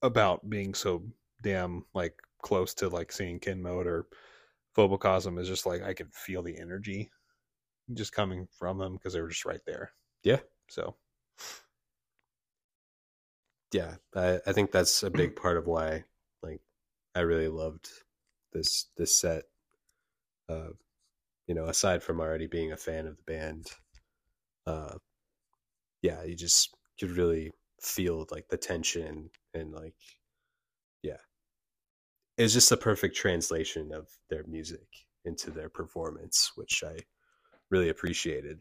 about being so damn like close to like seeing Ken Mode or Phobocosm is just like I could feel the energy just coming from them because they were just right there. Yeah. So yeah, I, I think that's a big part of why like I really loved this this set. Uh, you know, aside from already being a fan of the band, uh, yeah, you just could really feel like the tension and like, yeah, it's just a perfect translation of their music into their performance, which I really appreciated.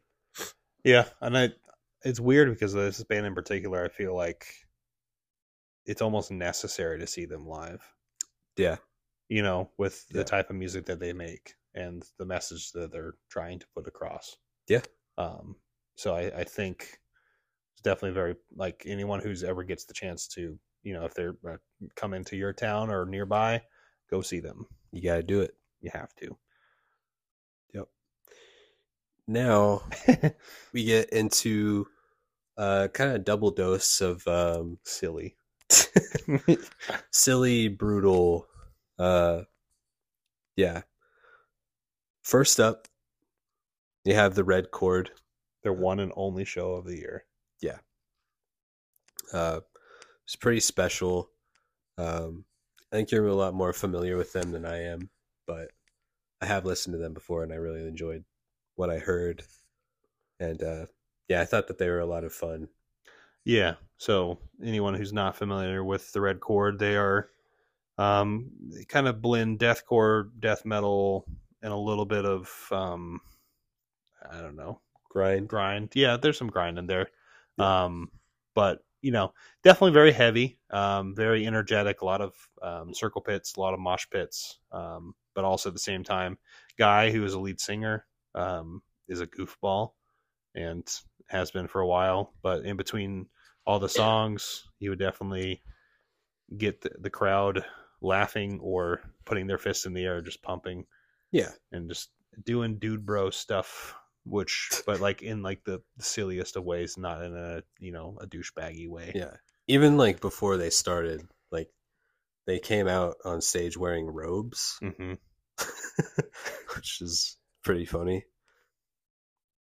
Yeah, and I it's weird because this band in particular, I feel like it's almost necessary to see them live. Yeah, You know, with the Yeah. type of music that they make and the message that they're trying to put across. Yeah. Um. So I, I think it's definitely very like anyone who's ever gets the chance to, you know, if they're uh, come into your town or nearby, go see them. you got to do it. You have to. Now we get into uh kind of double dose of um Silly. silly brutal uh yeah first up you have the red Chord, Their one and only show of the year. Yeah. Uh it's pretty special um i think you're a lot more familiar with them than i am but i have listened to them before and i really enjoyed what i heard and uh yeah i thought that they were a lot of fun Yeah. So anyone who's not familiar with the Red Chord, they are um, they kind of blend deathcore, death metal, and a little bit of um, I don't know grind grind. Yeah, there's some grind in there, um, but you know, definitely very heavy, um, very energetic. A lot of um, circle pits, a lot of mosh pits, um, but also at the same time, guy who is a lead singer um, is a goofball and has been for a while. But in between all the songs, he would definitely get the, the crowd laughing or putting their fists in the air, just pumping yeah and just doing dude bro stuff. Which, but like in like the silliest of ways, not in a you know a douchebaggy way. Yeah. Even like before they started, like they came out on stage wearing robes, hmm which is pretty funny.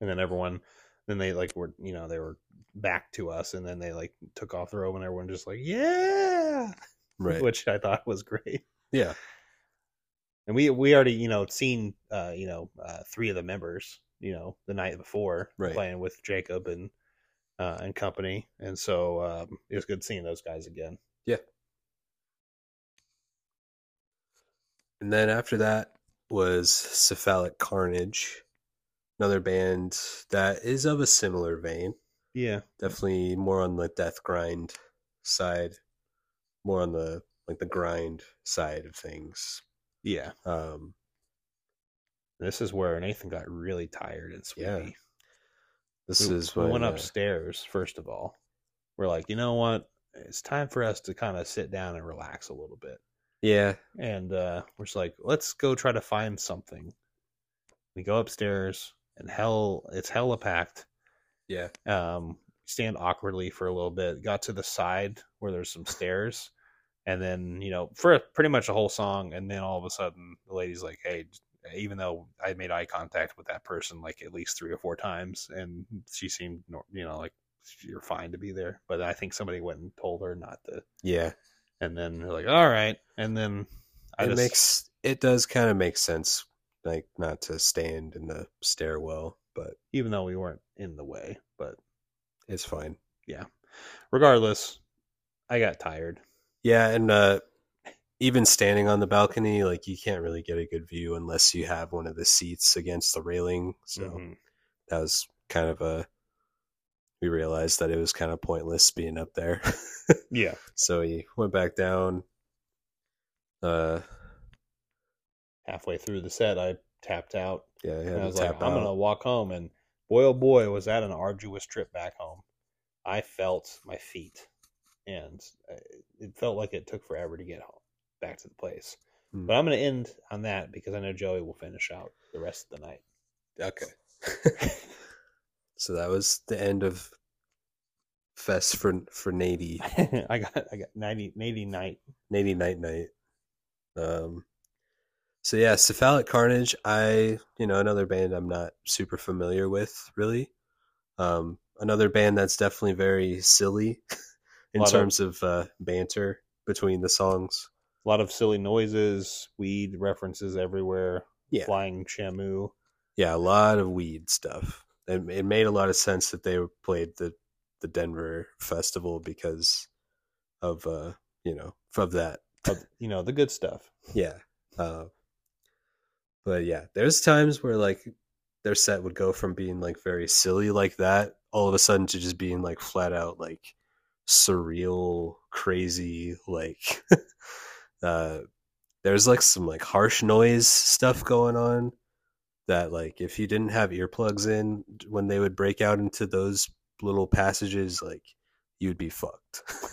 And then everyone, then they like were you know they were back to us, and then they like took off the robe, and everyone just like yeah, Right. which I thought was great. yeah. and we we already you know seen uh you know uh three of the members you know the night before Right. playing with jacob and uh and company and so um it was good seeing those guys again Yeah. And then after that was Cephalic Carnage, another band that is of a similar vein. yeah Definitely more on the death grind side, more on the like the grind side of things. yeah Um, this is where nathan got really tired and sweaty Yeah. this we, is we when went uh, upstairs first of all we're like you know what it's time for us to kind of sit down and relax a little bit yeah, and uh we're just like let's go try to find something. We go upstairs and hell it's hella packed. Yeah, um stand awkwardly for a little bit got to the side where there's some stairs and then you know for pretty much a whole song and then all of a sudden the lady's like hey even though i made eye contact with that person like at least three or four times and she seemed you know like you're fine to be there but i think somebody went and told her not to. Yeah. And then they're like all right and then i it just makes it does kind of make sense, like not to stand in the stairwell, but even though we weren't in the way but it's fine. Yeah. Regardless i got tired Yeah, and uh, even standing on the balcony, like you can't really get a good view unless you have one of the seats against the railing. So Mhm. that was kind of a. We realized that it was kind of pointless being up there, yeah so we went back down. Uh, halfway through the set i tapped out yeah, I I was like, tap I'm gonna walk home, and boy, oh boy, was that an arduous trip back home. I felt my feet, and uh, it felt like it took forever to get home back to the place. Hmm. But I'm gonna end on that because I know Joey will finish out the rest of the night. Okay. so that was the end of Fest for for Nady. I got I got 90, 90 night. Nady Night Night. Um so yeah, Cephalic Carnage, I you know, another band I'm not super familiar with, really. Um another band that's definitely very silly. in Lot of- terms of, uh, banter between the songs. A lot of silly noises, weed references everywhere, Yeah. flying Shamu. Yeah, a lot of weed stuff. It, it made a lot of sense that they played the the Denver festival because of uh you know of that. Of, you know, the good stuff. Yeah. Uh, but yeah, there's times where like their set would go from being like very silly like that all of a sudden to just being like flat out like surreal, crazy like uh there's like some like harsh noise stuff going on that like if you didn't have earplugs in when they would break out into those little passages like you'd be fucked.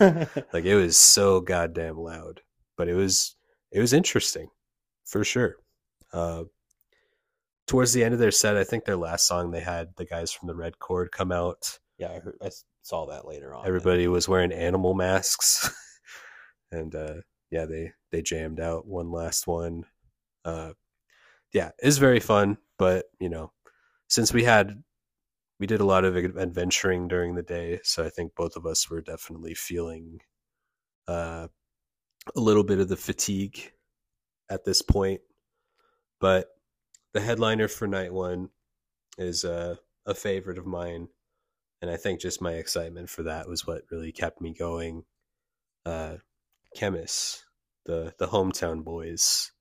like it was so goddamn loud but it was it was interesting for sure uh towards the end of their set i think their last song they had the guys from the red chord come out yeah, I, heard, I saw that later on. everybody was wearing animal masks and uh yeah they they jammed out one last one uh yeah it was very fun but you know since we had we did a lot of adventuring during the day so i think both of us were definitely feeling uh a little bit of the fatigue at this point but the headliner for night one is uh, a favorite of mine and i think just my excitement for that was what really kept me going uh Khemmis the the hometown boys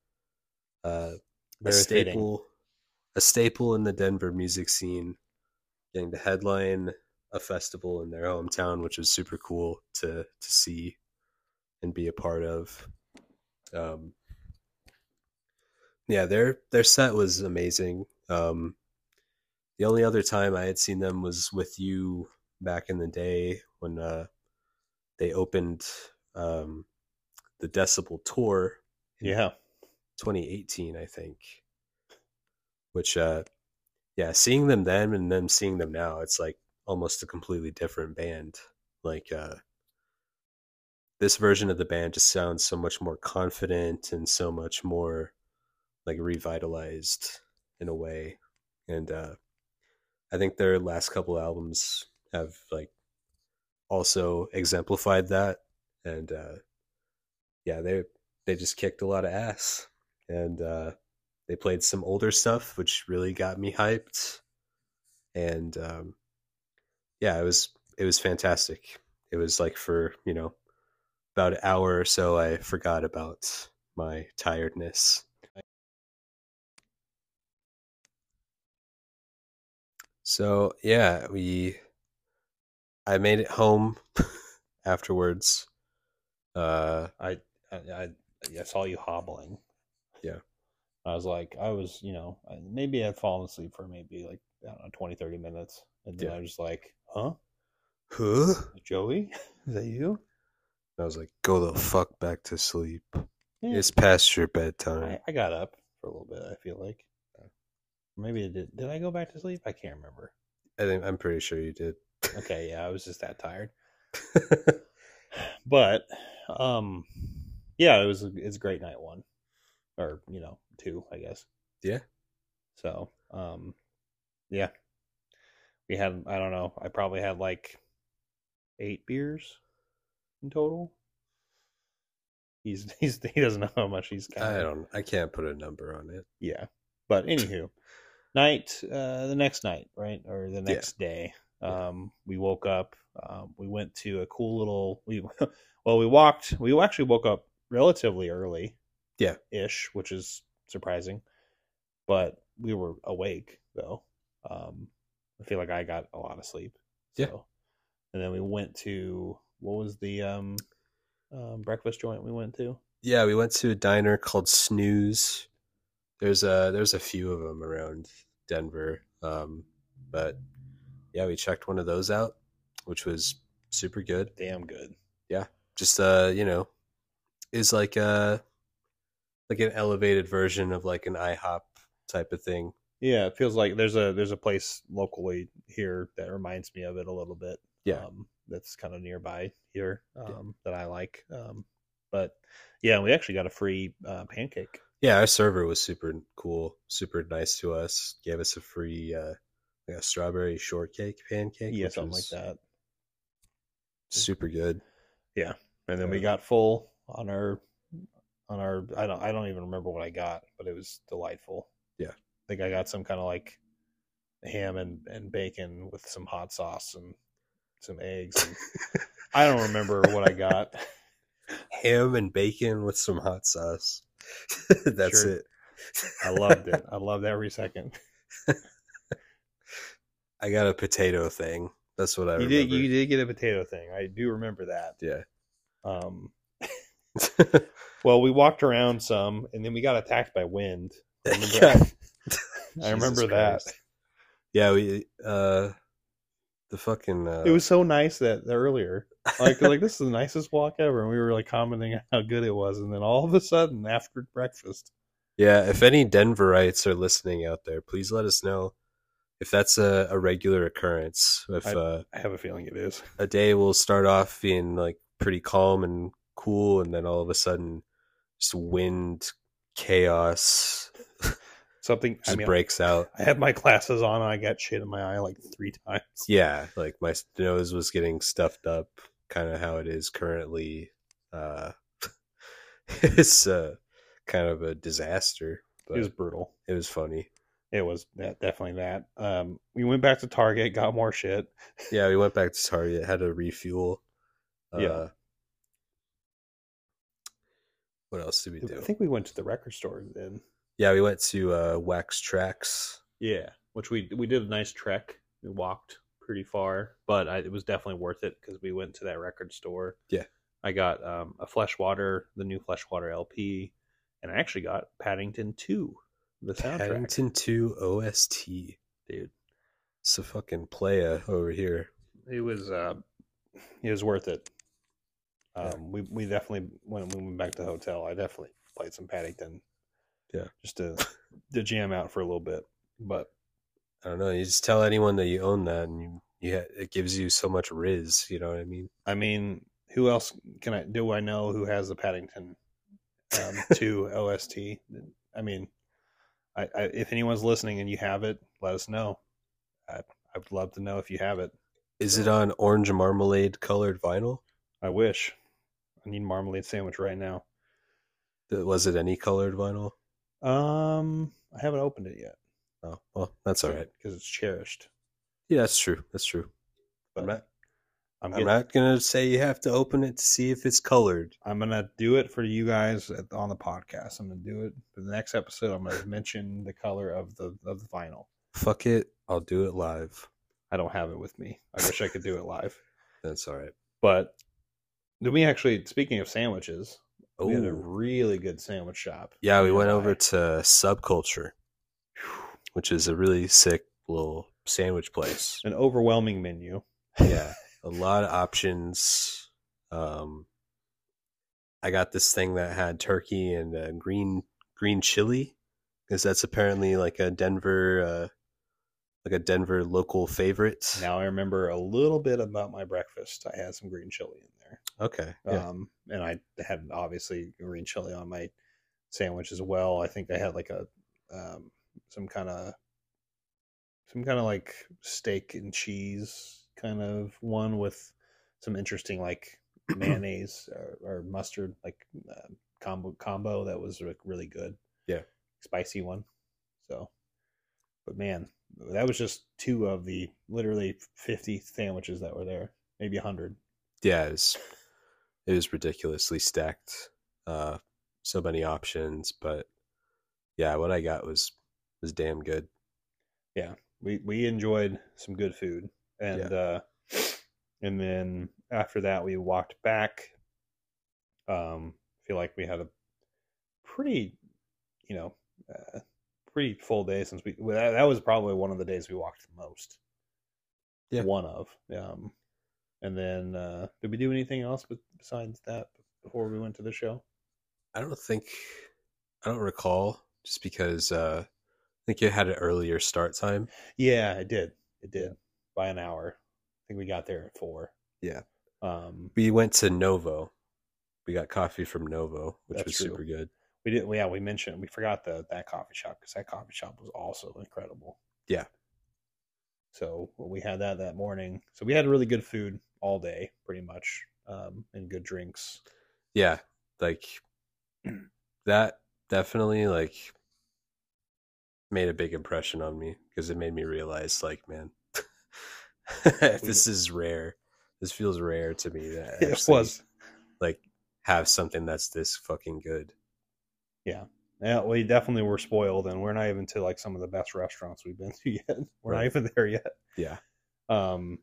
uh a Very fitting. A staple in the denver music scene getting to headline a festival in their hometown which was super cool to to see and be a part of. Um yeah their their set was amazing. Um the only other time i had seen them was with you back in the day when uh they opened um the decibel tour in Yeah. 2018 i think which uh yeah seeing them then and then seeing them now it's like almost a completely different band like uh this version of the band just sounds so much more confident and so much more like revitalized in a way and uh i think their last couple albums have like also exemplified that and uh yeah they they just kicked a lot of ass and uh they played some older stuff which really got me hyped. And um yeah it was it was fantastic. It was like for you know about an hour or so i forgot about my tiredness. So yeah we i made it home afterwards. Uh I, I, I, I saw you hobbling. I was like, I was, you know, maybe I'd fallen asleep for maybe like, I don't know, 20, 30 minutes. And then Yeah. I was like, huh? huh Joey? Is that you? i was like go the fuck back to sleep Yeah. it's past your bedtime I, I got up for a little bit, I feel like. Maybe I did. Did I go back to sleep? I can't remember. i think i'm pretty sure you did Okay, yeah, I was just that tired. But um yeah, it was a, it's a great night one. Or, you know, two, I guess. Yeah. So, um yeah. We had I don't know, I probably had like eight beers in total. He's he's he doesn't know how much he's I don't. I can't put a number on it. Yeah. But anywho, night uh the next night, right? Or the Yeah. next day. Um we woke up, um we went to a cool little we well we walked we actually woke up relatively early. Yeah. Ish, which is surprising. But we were awake though. Um I feel like I got a lot of sleep. Yeah. And then we went to what was the um um breakfast joint we went to? Yeah, we went to a diner called Snooze. There's a there's a few of them around Denver, um, but yeah, we checked one of those out, which was super good. Damn good. Yeah, just uh, you know, is like a like an elevated version of like an IHOP type of thing. Yeah, it feels like there's a there's a place locally here that reminds me of it a little bit. Yeah. um, that's kind of nearby here um, Yeah. that I like. Um, but yeah, we actually got a free uh, pancake. Yeah, our server was super cool, super nice to us. Gave us a free uh, like a strawberry shortcake pancake. Yeah, something like that. Super good. Yeah, and then we got full on our on our I don't I don't even remember what I got, but it was delightful. Yeah. I think I got some kind of like ham and, and bacon with some hot sauce and some eggs. And I don't remember what I got. Ham and bacon with some hot sauce. That's Sure. it. I loved it. I loved every second. I got a potato thing. That's what I You remember. did you did get a potato thing. I do remember that. Yeah. Um well we walked around some and then we got attacked by wind. I remember, Yeah. I remember that. Yeah, we uh the fucking uh It was so nice that earlier, like like this is the nicest walk ever, and we were like commenting how good it was, and then all of a sudden after breakfast, Yeah, if any Denverites are listening out there, please let us know if that's a, a regular occurrence. If I- uh, I have a feeling it is. a day will start off being like pretty calm and cool, and then all of a sudden, just wind chaos Something. just I mean, breaks out. I had my glasses on, and I got shit in my eye like three times. Yeah, like my nose was getting stuffed up, kind of how it is currently. Uh, it's uh, kind of a disaster, but It was brutal. it was funny. It was that, definitely that. Um, we went back to Target, got more shit. Yeah, we went back to Target, had to refuel. Uh, Yeah. What else did we do? I think we went to the record store then. Yeah, we went to uh, Wax Trax. Yeah, which we we did a nice trek. We walked pretty far, but I, it was definitely worth it because we went to that record store. Yeah. I got um, a Fleshwater, the new Fleshwater LP, and I actually got Paddington Two, the soundtrack. Paddington 2 OST. dude, It's a fucking playa over here. it was uh, it was worth it. Um, Yeah. we we definitely when we went back to the hotel, I definitely played some Paddington. Yeah. just to to jam out for a little bit, but I don't know. You just tell anyone that you own that, and you, you it gives you so much riz. You know what I mean? I mean, who else can I do? I know who has the Paddington um, two OST. I mean, I, I if anyone's listening and you have it, let us know. I I would love to know if you have it. Is it on orange marmalade colored vinyl? I wish. I need marmalade sandwich right now. Was it any colored vinyl? Um, I haven't opened it yet. Oh, well, that's all right. because it's cherished. Yeah, that's true. That's true. But I'm not. I'm, I'm not gonna say you have to open it to see if it's colored. I'm gonna do it for you guys at, on the podcast. I'm gonna do it for the next episode. I'm gonna mention the color of the of the vinyl. Fuck it. I'll do it live. I don't have it with me. I wish I could do it live. That's all right. But then we actually, speaking of sandwiches, we had a really good sandwich shop. yeah. We went over to Subculture, which is a really sick little sandwich place. an overwhelming menu. yeah a lot of options um i got this thing that had turkey and uh, green green chili because that's apparently like a denver uh like a denver local favorite Now I remember a little bit about my breakfast. I had some green chili in there. Okay yeah. Um, and I had obviously green chili on my sandwich as well. I think I had like a um, some kind of some kind of like steak and cheese kind of one with some interesting like mayonnaise or, or mustard like uh, combo combo that was like, really good. Yeah. spicy one. So, but man, that was just two of the literally fifty sandwiches that were there, maybe hundred. Yeah it was, it was ridiculously stacked uh so many options but yeah what i got was was damn good. Yeah, we we enjoyed some good food and uh and then after that we walked back um feel like we had a pretty you know uh, pretty full day since we that, that was probably one of the days we walked the most. Yeah. one of um and then uh did we do anything else be- besides that before we went to the show i don't think i don't recall just because uh i think you had an earlier start time yeah it did it did by an hour i think we got there at four Yeah. um we went to Novo. We got coffee from Novo, which was true. super good. We didn't. Yeah, we mentioned we forgot the that coffee shop because that coffee shop was also incredible. Yeah. So we had that that morning. So we had really good food all day, pretty much. um, and good drinks. Yeah, like that definitely like made a big impression on me because it made me realize like man this is rare this feels rare to me that It was. like have something that's this fucking good Yeah, we definitely were spoiled, and we're not even to like some of the best restaurants we've been to yet. We're not even there yet. yeah Um,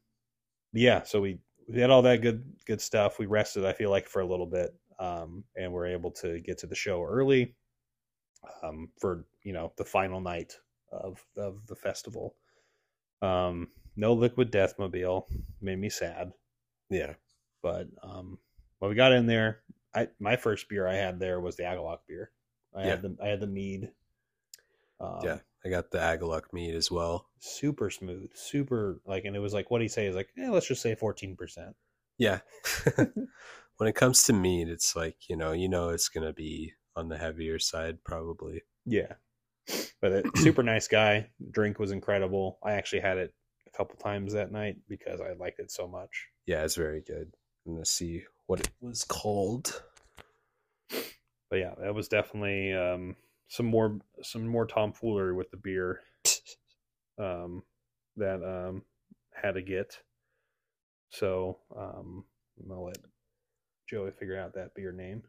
yeah, so we we had all that good good stuff. We rested, I feel like, for a little bit, um, and we're able to get to the show early, um, for you know the final night of of the festival. Um, no liquid deathmobile made me sad, yeah but um, when we got in there, I my first beer I had there was the Agalloch beer. I had the I had the mead. Um, yeah i got the Agalloch mead as well super smooth, super like, and it was like what he say is like, yeah, let's just say fourteen percent. yeah when it comes to meat it's like you know you know it's gonna be on the heavier side probably Yeah, but it, super nice guy. Drink was incredible. I actually had it a couple times that night because I liked it so much. yeah it's very good i'm gonna see what it was called But yeah, that was definitely um, some more some more tomfoolery with the beer um, that um, had to get. So um, I'm gonna let Joey figure out that beer name.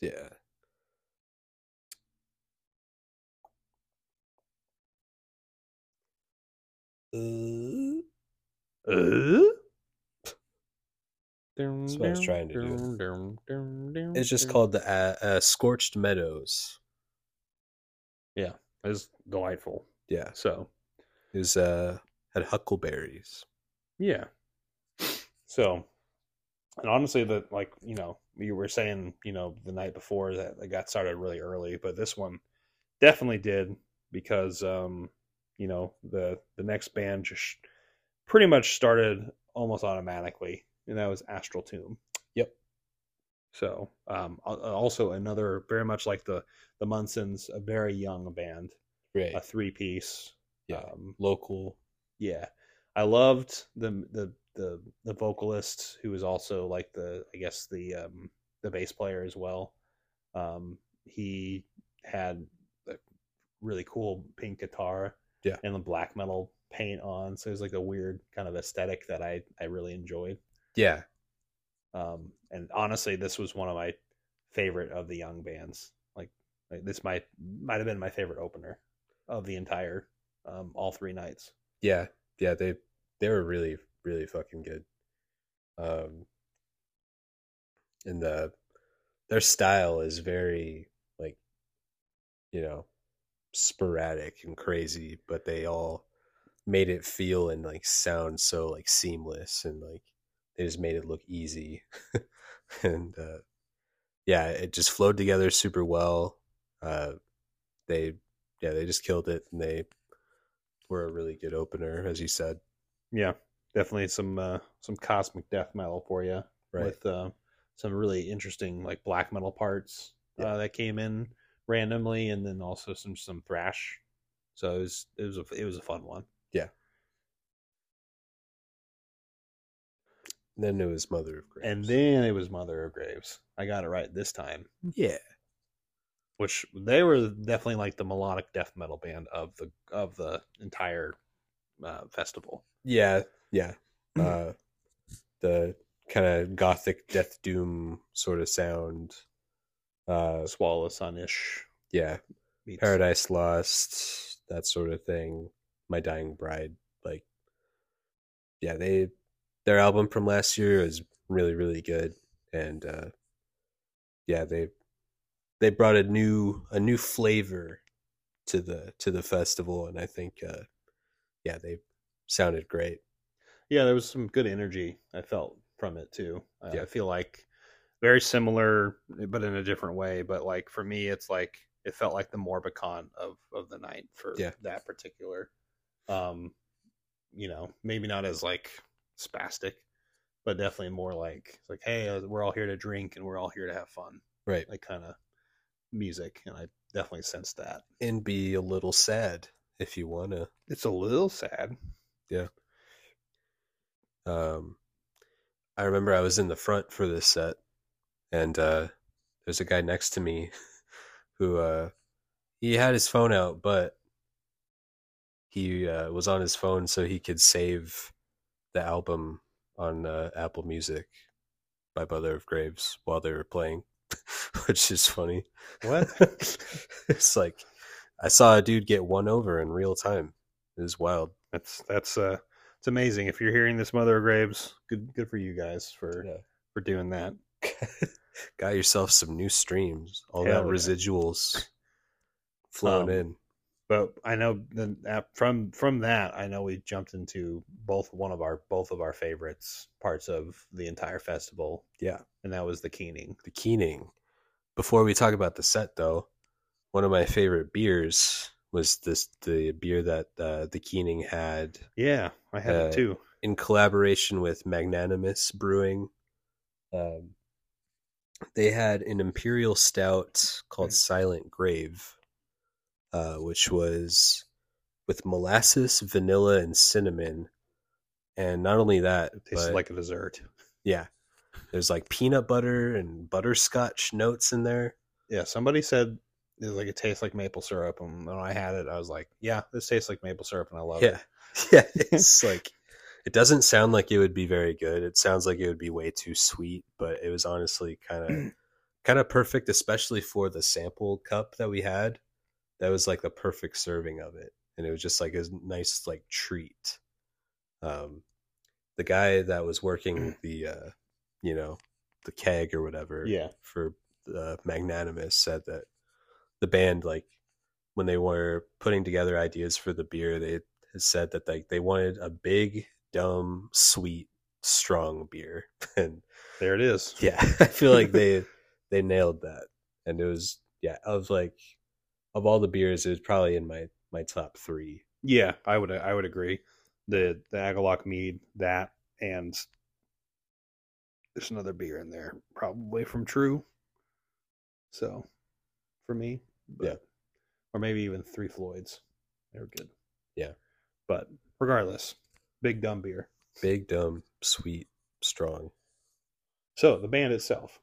yeah uh, Uh? That's what I was trying to do. It's just called the uh, uh, Scorched Meadows. Yeah, it's delightful. Yeah, So it was uh had huckleberries. yeah. So, and honestly, that like you know you were saying you know the night before that it got started really early, but this one definitely did because um you know the the next band just pretty much started almost automatically, and that was Astral Tomb. Yep. So, um, also another very much like the the Munsons, a very young band, Right. a three piece. Yeah. Um, Local. yeah, I loved the the the the vocalist who was also like the I guess the um the bass player as well. Um, he had a really cool pink guitar, Yeah. and the black metal paint on, so it was like a weird kind of aesthetic that I I really enjoyed. Yeah. Um, and honestly, this was one of my favorite of the young bands. Like, like this might might have been my favorite opener of the entire um, all three nights. Yeah. Yeah. They they were really really fucking good. Um. And the their style is very like, you know, sporadic and crazy, but they all made it feel and like sound so like seamless and like they just made it look easy and uh yeah it just flowed together super well uh they yeah they just killed it and they were a really good opener as you said Yeah, definitely some uh, some cosmic death metal for you right with uh, some really interesting like black metal parts Yeah. uh, that came in randomly, and then also some some thrash. So it was it was a it was a fun one. Then it was mother of graves And then it was Mother of Graves. I got it right this time. yeah which they were definitely like the melodic death metal band of the of the entire uh, festival. yeah yeah uh the kind of gothic death doom sort of sound uh Swallow the Sun-ish. yeah meets- Paradise Lost, that sort of thing. My Dying Bride, like, yeah, they their album from last year is really really good, and uh, yeah, they they brought a new a new flavor to the to the festival, and I think uh, yeah, they sounded great. Yeah, there was some good energy I felt from it too. Uh, Yeah. I feel like very similar, but in a different way. But like for me, it's like it felt like the Morbikon of of the night for Yeah. that particular. Um, you know, maybe not as like spastic, but definitely more like it's like, hey, uh, we're all here to drink and we're all here to have fun. Right, like kind of music, and I definitely sense that. and be a little sad if you wanna. It's a little sad. Yeah. Um, I remember I was in the front for this set, and uh, there's a guy next to me who uh, he had his phone out, but he uh, was on his phone so he could save the album on uh, Apple Music by Mother of Graves while they were playing, which is funny. What? it's like I saw a dude get one over in real time. It was wild. That's that's uh it's amazing. If you're hearing this Mother of Graves, good good for you guys for Yeah. for doing that. Got yourself some new streams. All Hell that yeah. residuals flowing Um, in. But I know the uh, from from that I know we jumped into both one of our both of our favorites parts of the entire festival, Yeah. and that was the keening. the Keening. Before we talk about the set, though, one of my favorite beers was this the beer that uh, the Keening had Yeah, I had Uh, it too. in collaboration with Magnanimous Brewing. Um, they had an imperial stout called Silent Grave, uh, which was with molasses, vanilla, and cinnamon. And not only that, It tasted but like a dessert. yeah, there's like peanut butter and butterscotch notes in there. Yeah, somebody said it was like it tastes like maple syrup, and when I had it, I was like, "Yeah, this tastes like maple syrup," and I love yeah, it. yeah. It's like it doesn't sound like it would be very good. It sounds like it would be way too sweet, but it was honestly kind of kind of perfect, especially for the sample cup that we had. That was like the perfect serving of it, and it was just like a nice like treat. Um, the guy that was working the, uh, you know, the keg or whatever, Yeah, for uh, Magnanimous said that the band like when they were putting together ideas for the beer they had said that like they wanted a big dumb sweet strong beer and there it is. yeah i feel like they they nailed that and it was yeah of like of all the beers it was probably in my my top three Yeah, I would I would agree. The the Agalloch mead that and there's another beer in there, probably from TRVE. So, for me, but- Yeah. or maybe even Three Floyds. They were good. Yeah. but regardless, big dumb beer. big dumb sweet strong So the band itself,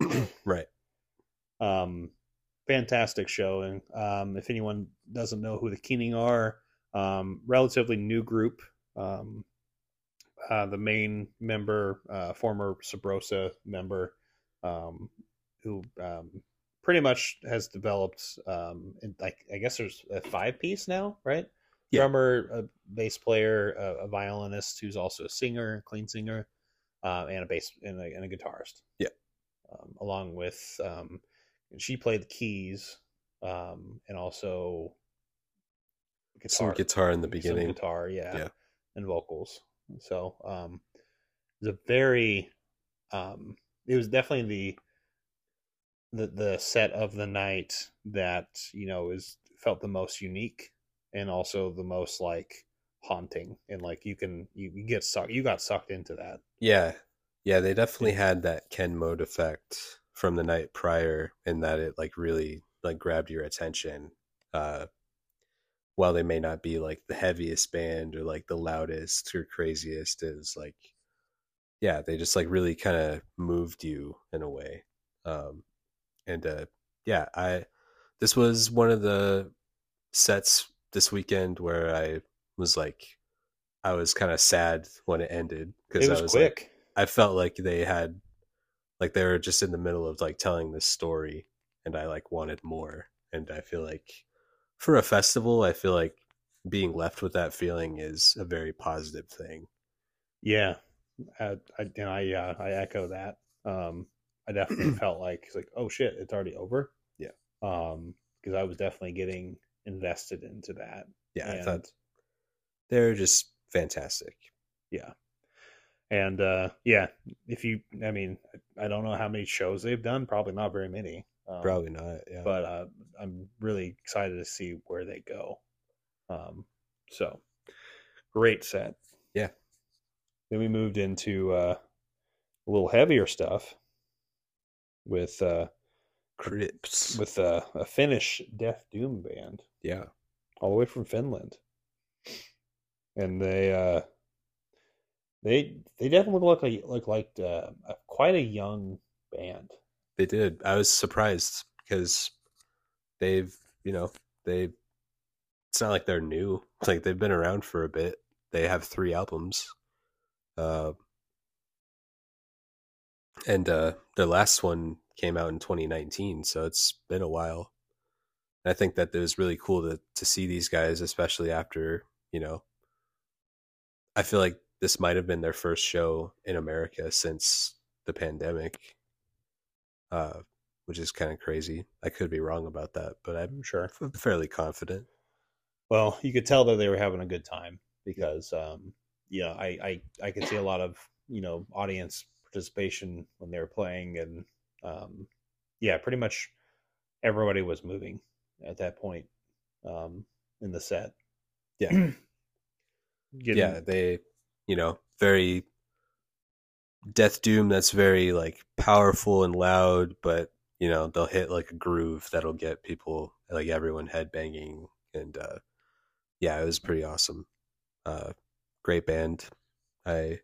right um, fantastic show. And um, if anyone doesn't know who the Keening are, um, relatively new group. Um, uh, the main member, uh, former SubRosa member, um, who um, pretty much has developed. Um, in, like I guess there's a five piece now, right? Yeah. Drummer, a bass player, a, a violinist who's also a singer, clean singer, uh, and a bass and a, and a guitarist. Yeah. um, along with um, she played the keys um, and also guitar. some guitar in the some beginning guitar, yeah, Yeah. and vocals. So um, it was a very, um, it was definitely the the the set of the night that you know is felt the most unique and also the most like haunting and like you can you, you get sucked you got sucked into that Yeah. Yeah, they definitely had that Ken mode effect from the night prior and that it like really like grabbed your attention. Uh while they may not be like the heaviest band or like the loudest or craziest is like yeah, they just like really kind of moved you in a way. Um and uh yeah, I this was one of the sets this weekend where I was like I was kind of sad when it ended because it I was, was like, quick I felt like they had like they were just in the middle of like telling this story and I like wanted more and I feel like for a festival I feel like being left with that feeling is a very positive thing. Yeah, I, I and I uh, I echo that. Um, I definitely felt like it's like oh shit, it's already over. Yeah. Um, because I was definitely getting invested into that. Yeah, I thought they're just fantastic. Yeah. And uh, yeah, if you, I mean, I don't know how many shows they've done. Probably not very many. Um, Probably not. Yeah. but uh, I'm really excited to see where they go. Um, so great set. Yeah. Then we moved into uh, a little heavier stuff with uh, Krypts. with uh, a Finnish death doom band yeah. all the way from Finland, and they uh, They they definitely look like look like uh, quite a young band. They did. I was surprised because they've, you know, they. It's not like they're new. Like they've been around for a bit. They have three albums, uh, and uh, their last one came out in 2019, so it's been a while. And I think that it was really cool to to see these guys, especially after you know. I feel like this might have been their first show in America since the pandemic, uh, which is kind of crazy. I could be wrong about that, but I'm Sure. fairly confident. Well, you could tell that they were having a good time because, um, yeah, I, I I could see a lot of you know audience participation when they were playing, and um, yeah, pretty much everybody was moving at that point um, in the set. Yeah. Getting, yeah, they, you know, very Death Doom. That's very like powerful and loud, but you know they'll hit like a groove that'll get people like everyone headbanging, and uh, yeah, it was pretty awesome. Uh, great band. I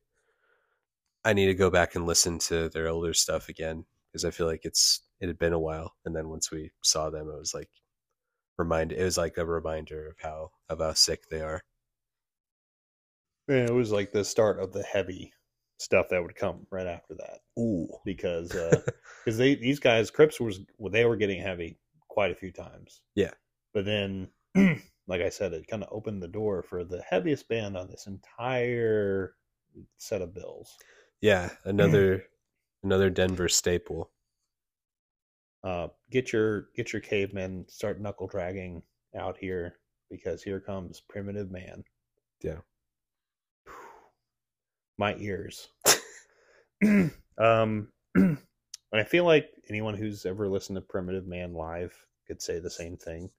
I need to go back and listen to their older stuff again because I feel like it's it had been a while, and then once we saw them, it was like remind it was like a reminder of how of how sick they are. Yeah, it was like the start of the heavy stuff that would come right after that Ooh, because because they these guys Krypts was well, they were getting heavy quite a few times. Yeah. but then like I said, it kind of opened the door for the heaviest band on this entire set of bills. Yeah, another another Denver staple. Uh, get your get your cavemen start knuckle dragging out here because here comes primitive man. Yeah. My ears. um, and I feel like anyone who's ever listened to Primitive Man live could say the same thing.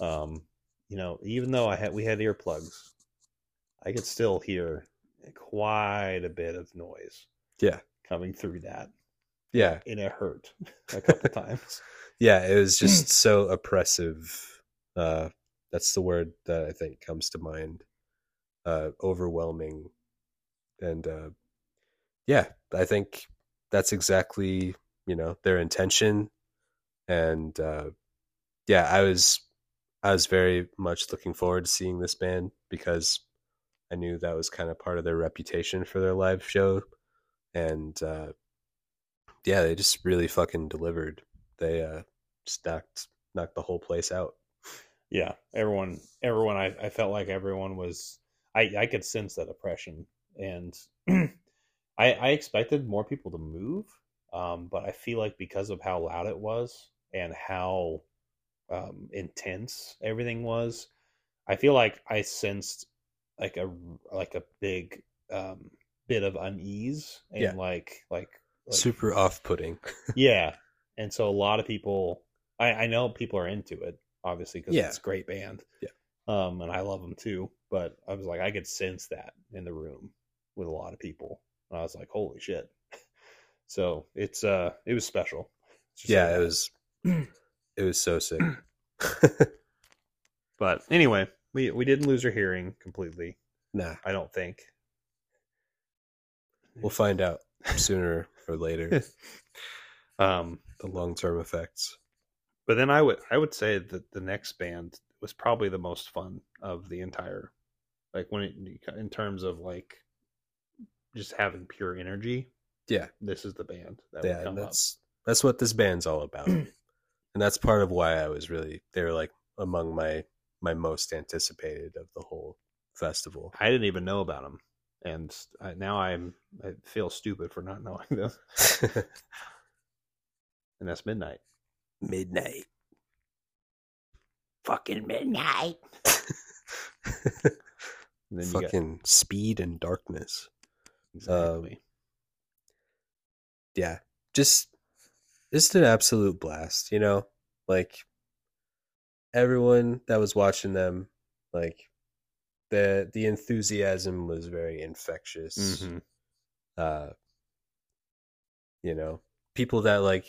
Um, you know, even though I had we had earplugs, I could still hear quite a bit of noise. Yeah. coming through that, Yeah, and it hurt a couple times. yeah, it was just so oppressive. Uh, that's the word that I think comes to mind. Uh, overwhelming, and uh, yeah, I think that's exactly you know their intention, and uh, yeah, I was I was very much looking forward to seeing this band because I knew that was kind of part of their reputation for their live show, and uh, yeah, they just really fucking delivered. They uh, just knocked knocked the whole place out. yeah everyone everyone I, I felt like everyone was i i could sense that oppression and i i expected more people to move um but i feel like because of how loud it was and how um intense everything was i feel like i sensed like a like a big um bit of unease and Yeah. like like like Super off putting. yeah and so a lot of people i i know people are into it obviously because Yeah. it's a great band Yeah. um and i love them too but i was like i could sense that in the room with a lot of people and i was like holy shit so it's uh it was special Let's just say yeah, that. it was it was so sick. but anyway we we didn't lose our hearing completely nah, i don't think we'll find out sooner or later um the long term effects. but then I would I would say that the next band was probably the most fun of the entire, like when it in terms of like just having pure energy. Yeah. this is the band that Yeah, would come and that's that's what this band's all about, and that's part of why I was really they were like among my my most anticipated of the whole festival. I didn't even know about them, and I, now I'm I feel stupid for not knowing them. And that's midnight. Midnight. Fucking midnight. Then you got Fucking speed and darkness. Exactly. yeah, just just an absolute blast, you know? Like everyone that was watching them, like the the enthusiasm was very infectious. Mhm. Uh you know, people that like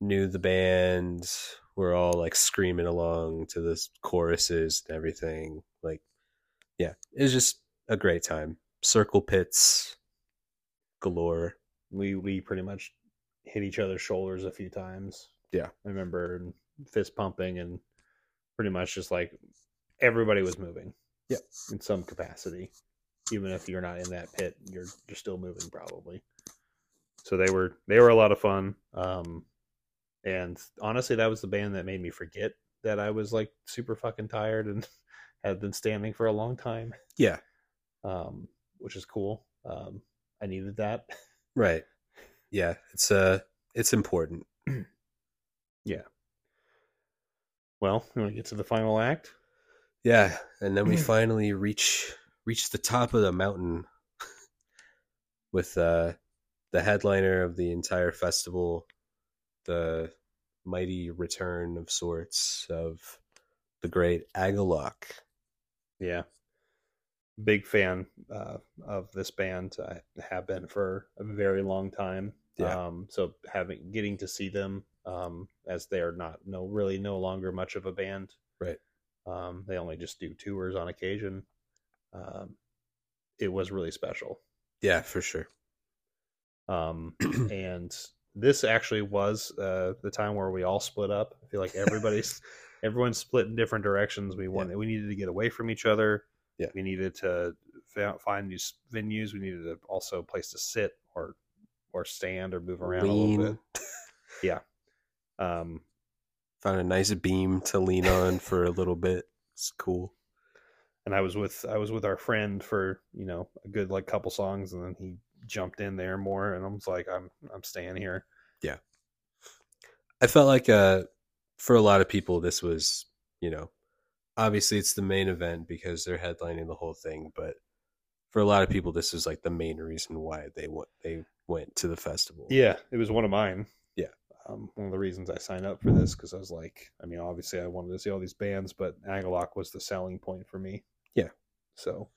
knew the band were all like screaming along to the choruses and everything. Like yeah, it was just a great time. Circle pits galore. We we pretty much hit each other's shoulders a few times. Yeah. I remember fist pumping and pretty much just like everybody was moving. Yeah, In some capacity. Even if you're not in that pit, you're you're still moving probably. So they were they were a lot of fun. Um and honestly that was the band that made me forget that I was like super fucking tired and had been standing for a long time. Yeah. Um, which is cool. Um I needed that. Right. Yeah, it's uh it's important. Yeah. Well, you want to get to the final act? Yeah, and then we finally reach reach the top of the mountain with uh the headliner of the entire festival, the mighty return of sorts of the great Agalloch. Yeah. Big fan uh, of this band. I have been for a very long time. Yeah. Um, so having getting to see them um, as they're not no really no longer much of a band. Right. Um, they only just do tours on occasion. Um, it was really special. Yeah, for sure. Um, and this actually was uh, the time where we all split up. I feel like everybody's everyone's split in different directions. We wanted we needed to get away from each other. Yeah. we needed to find new venues. We needed to also a place to sit or or stand or move around a little Lean. bit. Um, Found a nice beam to lean on for a little bit. It's cool. and I was with I was with our friend for you know a good like couple songs, and then he jumped in there more, and I was like, I'm I'm staying here. Yeah. I felt like uh for a lot of people this was, you know, obviously it's the main event because they're headlining the whole thing, but for a lot of people this is like the main reason why they went they went to the festival. Yeah, it was one of mine. Yeah. Um, one of the reasons I signed up for this because I was like, I mean, obviously I wanted to see all these bands, but Agalloch was the selling point for me. Yeah. So,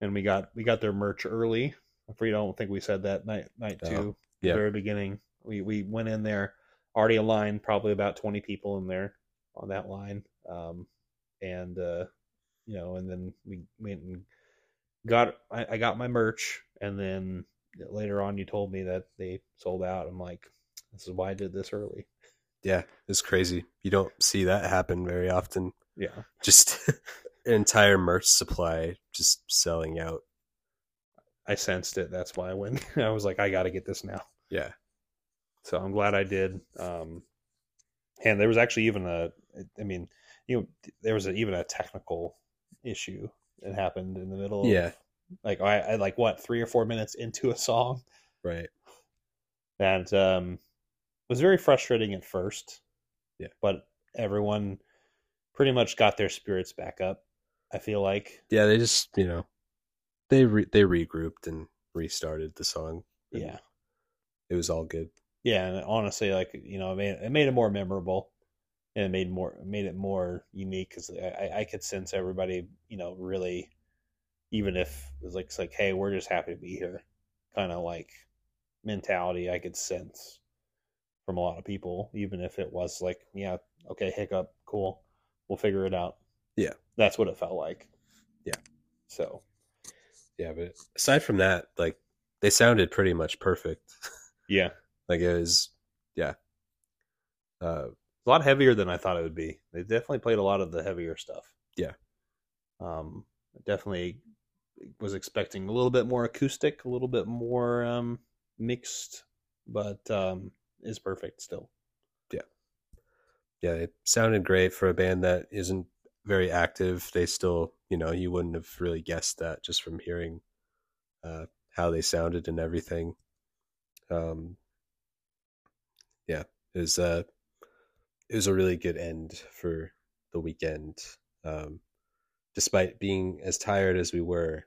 and we got we got their merch early. I don't think we said that night night Oh, two, yeah. very beginning. We we went in there already a line, probably about twenty people in there on that line, um, and uh, you know, and then we went and got I, I got my merch, and then later on you told me that they sold out. I'm like, this is why I did this early. Yeah, it's crazy. You don't see that happen very often. Yeah, Just an entire merch supply just selling out. I sensed it. That's why I went. I was like, I got to get this now. Yeah. So I'm glad I did. Um, and there was actually even a, I mean, you know, there was a, even a technical issue that happened in the middle. of- Yeah. like I, I like what three or four minutes into a song Right. and um, was very frustrating at first. Yeah. but everyone pretty much got their spirits back up. I feel like. Yeah, they just, you know, they re- they regrouped and restarted the song. Yeah. It was all good. Yeah, and honestly, like you know, it made it made it more memorable, and it made more made it more unique because I, I could sense everybody, you know, really, even if it was like it's like, hey, we're just happy to be here, kind of like mentality I could sense from a lot of people, even if it was like, yeah, okay, hiccup, cool, we'll figure it out. Yeah. that's what it felt like. Yeah. So Yeah, but aside from that, like they sounded pretty much perfect. yeah, like it was yeah. Uh a lot heavier than I thought it would be. They definitely played a lot of the heavier stuff. Yeah. Um, definitely was expecting a little bit more acoustic, a little bit more um, mixed, but um, is perfect still. yeah, Yeah, it sounded great for a band that isn't very active. They still, you know, you wouldn't have really guessed that just from hearing uh, how they sounded and everything. Um, yeah, it was uh, it was a really good end for the weekend. Um, despite being as tired as we were,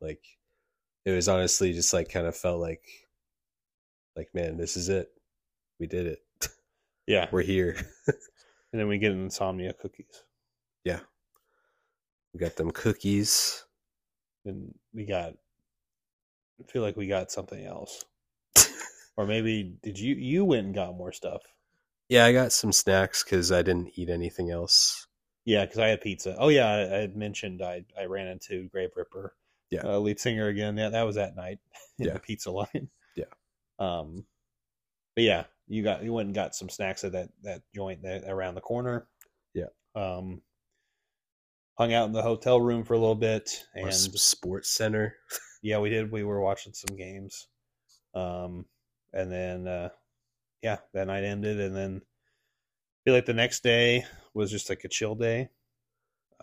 like it was honestly just like kind of felt like, like man, this is it. We did it. Yeah, We're here. and then we get insomnia cookies, Yeah, We got them cookies. and we got. I feel like we got something else, or maybe did you you went and got more stuff? Yeah, I got some snacks because I didn't eat anything else. Yeah, because I had pizza. Oh yeah, I, I had mentioned I I ran into Grave Ripper Yeah. uh, lead singer again. Yeah, that was that night in Yeah. the pizza line. Yeah. Um, but yeah, you got you went and got some snacks at that that joint that around the corner. Yeah. Um, hung out in the hotel room for a little bit, and sports center. yeah, we did. We were watching some games. Um, and then uh, yeah, that night ended, and then I feel like the next day was just like a chill day.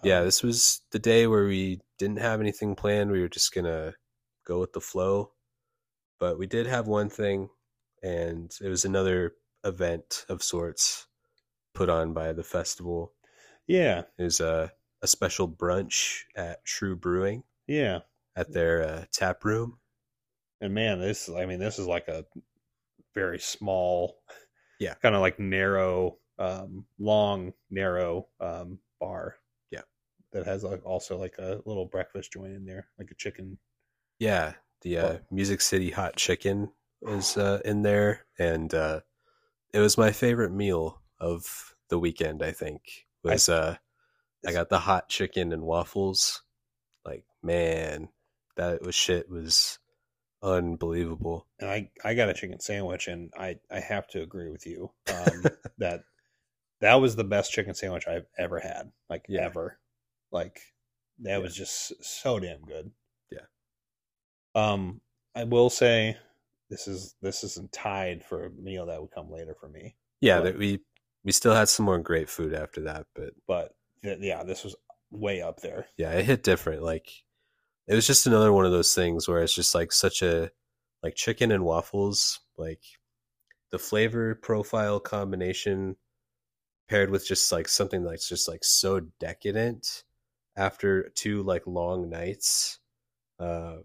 Yeah, Um, this was the day where we didn't have anything planned. We were just gonna go with the flow. But we did have one thing, and it was another event of sorts put on by the festival. yeah, It was a a special brunch at TRVE Brewing yeah. at their uh, tap room. And man, this I mean, this is like a very small, Yeah. kind of like narrow, um, long, narrow um, bar. Yeah. that has like also like a little breakfast joint in there, like a chicken. Yeah, the uh, Music City Hot Chicken is uh, in there, and uh, it was my favorite meal of the weekend. I think was uh, I got the hot chicken and waffles. Like man, that was shit was unbelievable. And I I got a chicken sandwich, and I I have to agree with you um, that that was the best chicken sandwich I've ever had, like Yeah. ever. Like that Yeah. was just so damn good. Yeah. Um, I will say this is this isn't tied for a meal that would come later for me, Yeah, But- that we we still had some more great food after that, but but th- yeah, this was way up there. yeah, it hit different. Like it was just another one of those things where it's just like such a like chicken and waffles, like the flavor profile combination paired with just like something that's just like so decadent after two like long nights. Uh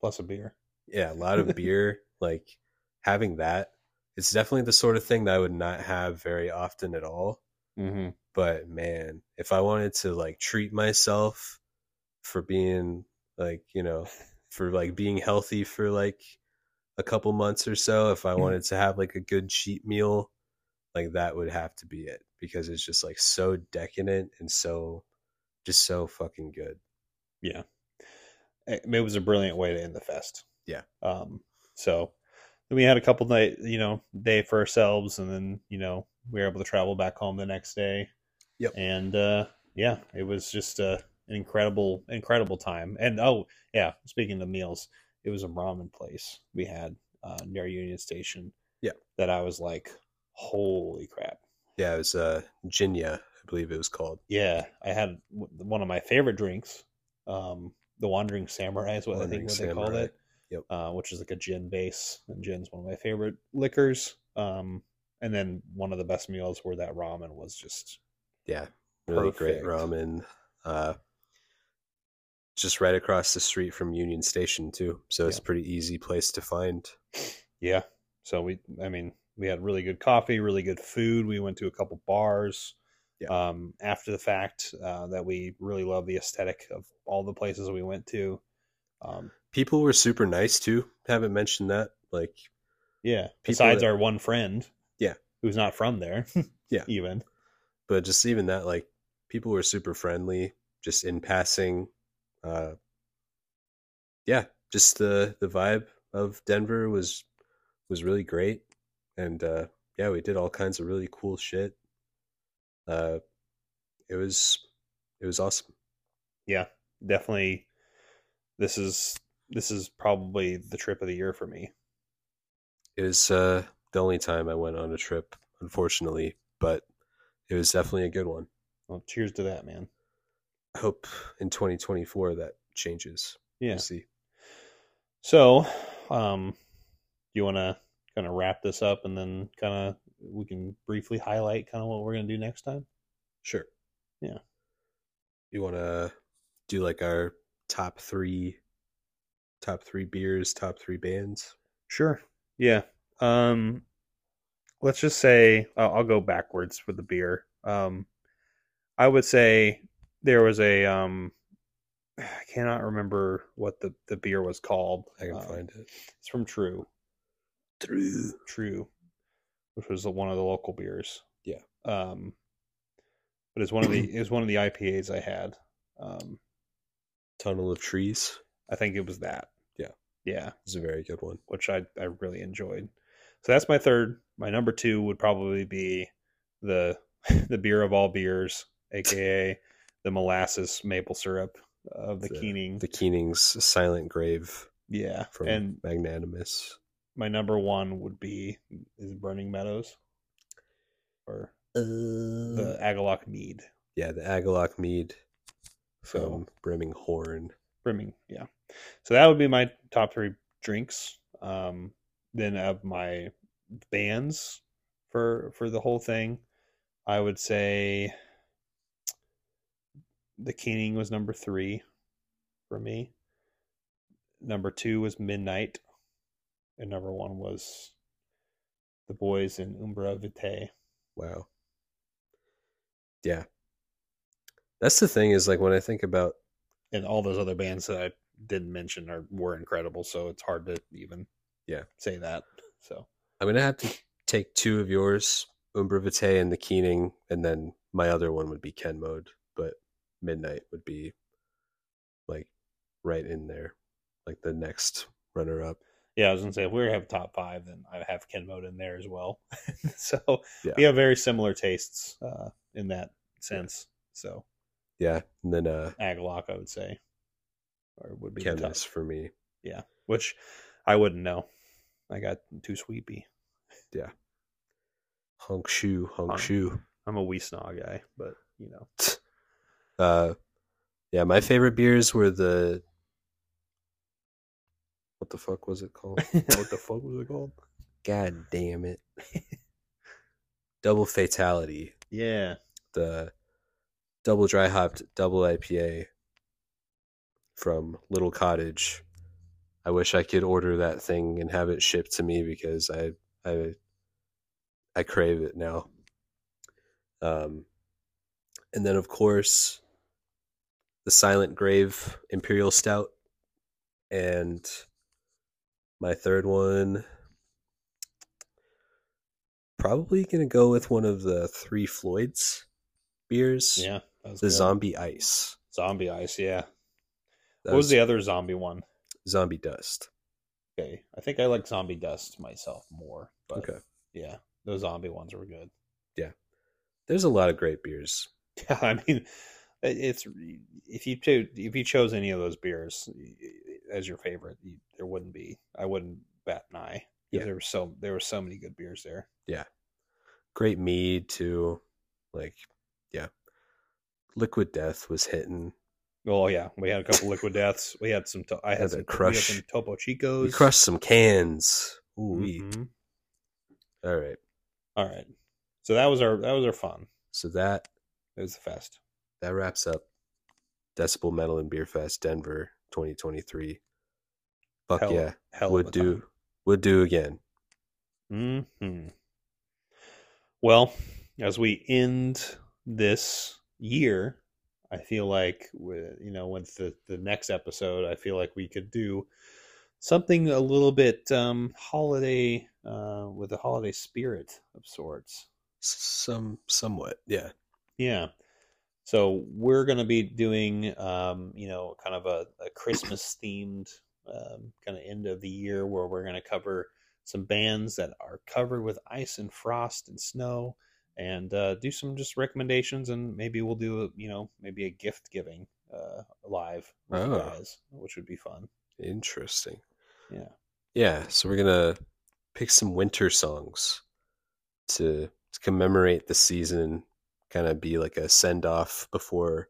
Plus a beer. yeah, a lot of beer, like having that. It's definitely the sort of thing that I would not have very often at all Mm-hmm. but man if i wanted to like treat myself for being like you know for like being healthy for like a couple months or so if i Mhm. wanted to have like a good cheat meal like that would have to be it because it's just like so decadent and so just so fucking good Yeah. It, it was a brilliant way to end the fest. Yeah. Um, so then we had a couple night, you know, day for ourselves, and then you know we were able to travel back home the next day. Yep. And uh, yeah, it was just uh, an incredible, incredible time. And oh yeah, speaking of meals, it was a ramen place we had uh, near Union Station. Yeah. That I was like, holy crap. yeah it was uh jinya i believe it was called Yeah, I had w- one of my favorite drinks. Um, the Wandering Samurai is what I think what they called it. Yep. Uh, which is like a gin base, and gin's one of my favorite liquors. Um, and then one of the best meals where that ramen was just yeah really great ramen uh just right across the street from union station too so it's Yeah. a pretty easy place to find yeah. So we, I mean, we had really good coffee, really good food. We went to a couple bars. Yeah. Um, after the fact, uh, that we really love the aesthetic of all the places we went to. Um, people were super nice too haven't mentioned that like Yeah. Besides that- our one friend. Yeah. Who's not from there. Yeah. Even. but just even that like people were super friendly just in passing uh yeah just the the vibe of denver was was really great and uh yeah we did all kinds of really cool shit uh it was it was awesome Yeah. Definitely. This is this is probably the trip of the year for me. it was uh the only time i went on a trip unfortunately but it was definitely a good one Well, cheers to that, man. I hope in 2024 that changes Yeah. we'll see So, um, you want to kind of wrap this up and then kind of we can briefly highlight kind of what we're going to do next time? Sure. Yeah. You want to do like our top three, top three beers, top three bands? Sure. Yeah. Um, let's just say I'll, I'll go backwards for the beer. Um, I would say there was a um, I cannot remember what the the beer was called. I can Um, find it. It's from TRVE. TRVE. TRVE, which was the, one of the local beers. Yeah. Um, but it's one of the it's one of the IPAs I had. Um, Tunnel of Trees. I think it was that. Yeah. Yeah. It's a very good one. which I, I really enjoyed. So that's my third. My number two would probably be the the beer of all beers, aka the molasses maple syrup of the, The- Keening. The Keening's Silent Grave yeah, from and Magnanimous. my number one would be is Burning Meadows or the Agalloch Mead. yeah, the Agalloch Mead So from Brimming Horn. brimming, yeah. So that would be my top three drinks. Um, then of my bands for for the whole thing, I would say the Keening was number three for me. Number two was Midnight, and number one was the boys in Umbra Vitae. Wow. Yeah. That's the thing is like when I think about And all those other bands that I didn't mention are were incredible, so it's hard to even Yeah. say that. So I'm gonna have to take two of yours, Umbra Vitae and the Keening, and then my other one would be Ken Mode, but Midnight would be like right in there, like the next runner up. Yeah, I was gonna say if we were to have top five, then I have Ken Mode in there as well. so Yeah. we have very similar tastes uh, in that sense. So Yeah, and then uh Agalloch, I would say, or would be top. For me. Yeah, which I wouldn't know. I got too sweepy. Yeah. Hunk Shoe, Hunk Hunk. Shoe. I'm a wee snaw guy, but you know, Uh yeah, my favorite beers were the what the fuck was it called? what the fuck was it called? God damn it. Double Fatality. Yeah, the double dry hopped double IPA from Little Cottage. I wish I could order that thing and have it shipped to me because I I I crave it now. Um and then of course the Silent Grave Imperial Stout and my third one probably going to go with one of the Three Floyds beers. yeah. The good. zombie ice. zombie ice. Yeah. That what was the other zombie one? zombie dust? Okay, I think I like zombie dust myself more. But Okay. yeah, those zombie ones were good. Yeah, there's a lot of great beers. Yeah, I mean, it's if you if you chose any of those beers as your favorite, you, there wouldn't be. I wouldn't bat an eye. Yeah. there were so there were so many good beers there. Yeah, great mead too. Like, yeah. Liquid Death was hitting. Oh yeah, we had a couple liquid deaths. We had some. To- I Had had some. Crush. some Topo Chicos. We crushed some cans. Ooh. Mhm. All right. All right, so that was our that was our fun. So that It was the fest. That wraps up Decibel Metal and Beer Fest Denver 2023. Fuck Hell- yeah. Hell would do would do again. Hmm. Well, as we end this year, I feel like with you know with the the next episode, I feel like we could do something a little bit um holiday uh with a holiday spirit of sorts. Some somewhat. Yeah. Yeah. So we're going to be doing, um, you know, kind of a, a Christmas themed um, kind of end of the year where we're going to cover some bands that are covered with ice and frost and snow and uh, do some just recommendations and maybe we'll do, a, you know, maybe a gift giving uh, live with you Oh. guys, which would be fun. Interesting. Yeah. Yeah, so we're gonna pick some winter songs to, to commemorate the season, kind of be like a send off before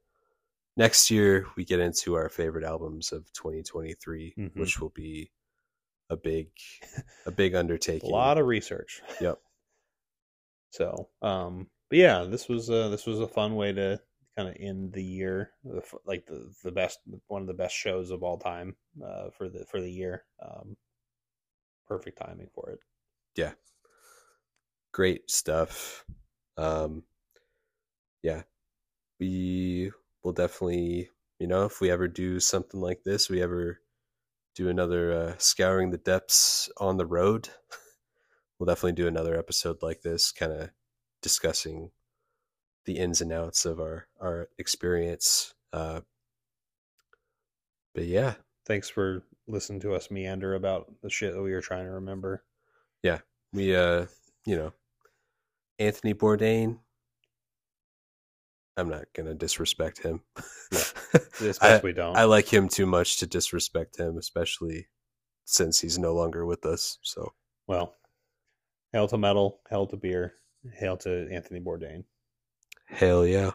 next year we get into our favorite albums of 2023, Mhm. which will be a big a big undertaking. A lot of research. Yep. So, um, but yeah, this was uh, this was a fun way to kind of end the year, like the the best one of the best shows of all time uh, for the for the year. Um, perfect timing for it. yeah great stuff um yeah we will definitely you know if we ever do something like this we ever do another uh, scouring the depths on the road we'll definitely do another episode like this kind of discussing the ins and outs of our our experience uh but yeah thanks for listening to us meander about the shit that we were trying to remember. Yeah, we uh, you know, Anthony Bourdain. I'm not gonna disrespect him. This I, we don't. I like him too much to disrespect him, especially since he's no longer with us. So well, hail to metal, hail to beer, hail to Anthony Bourdain. hell yeah.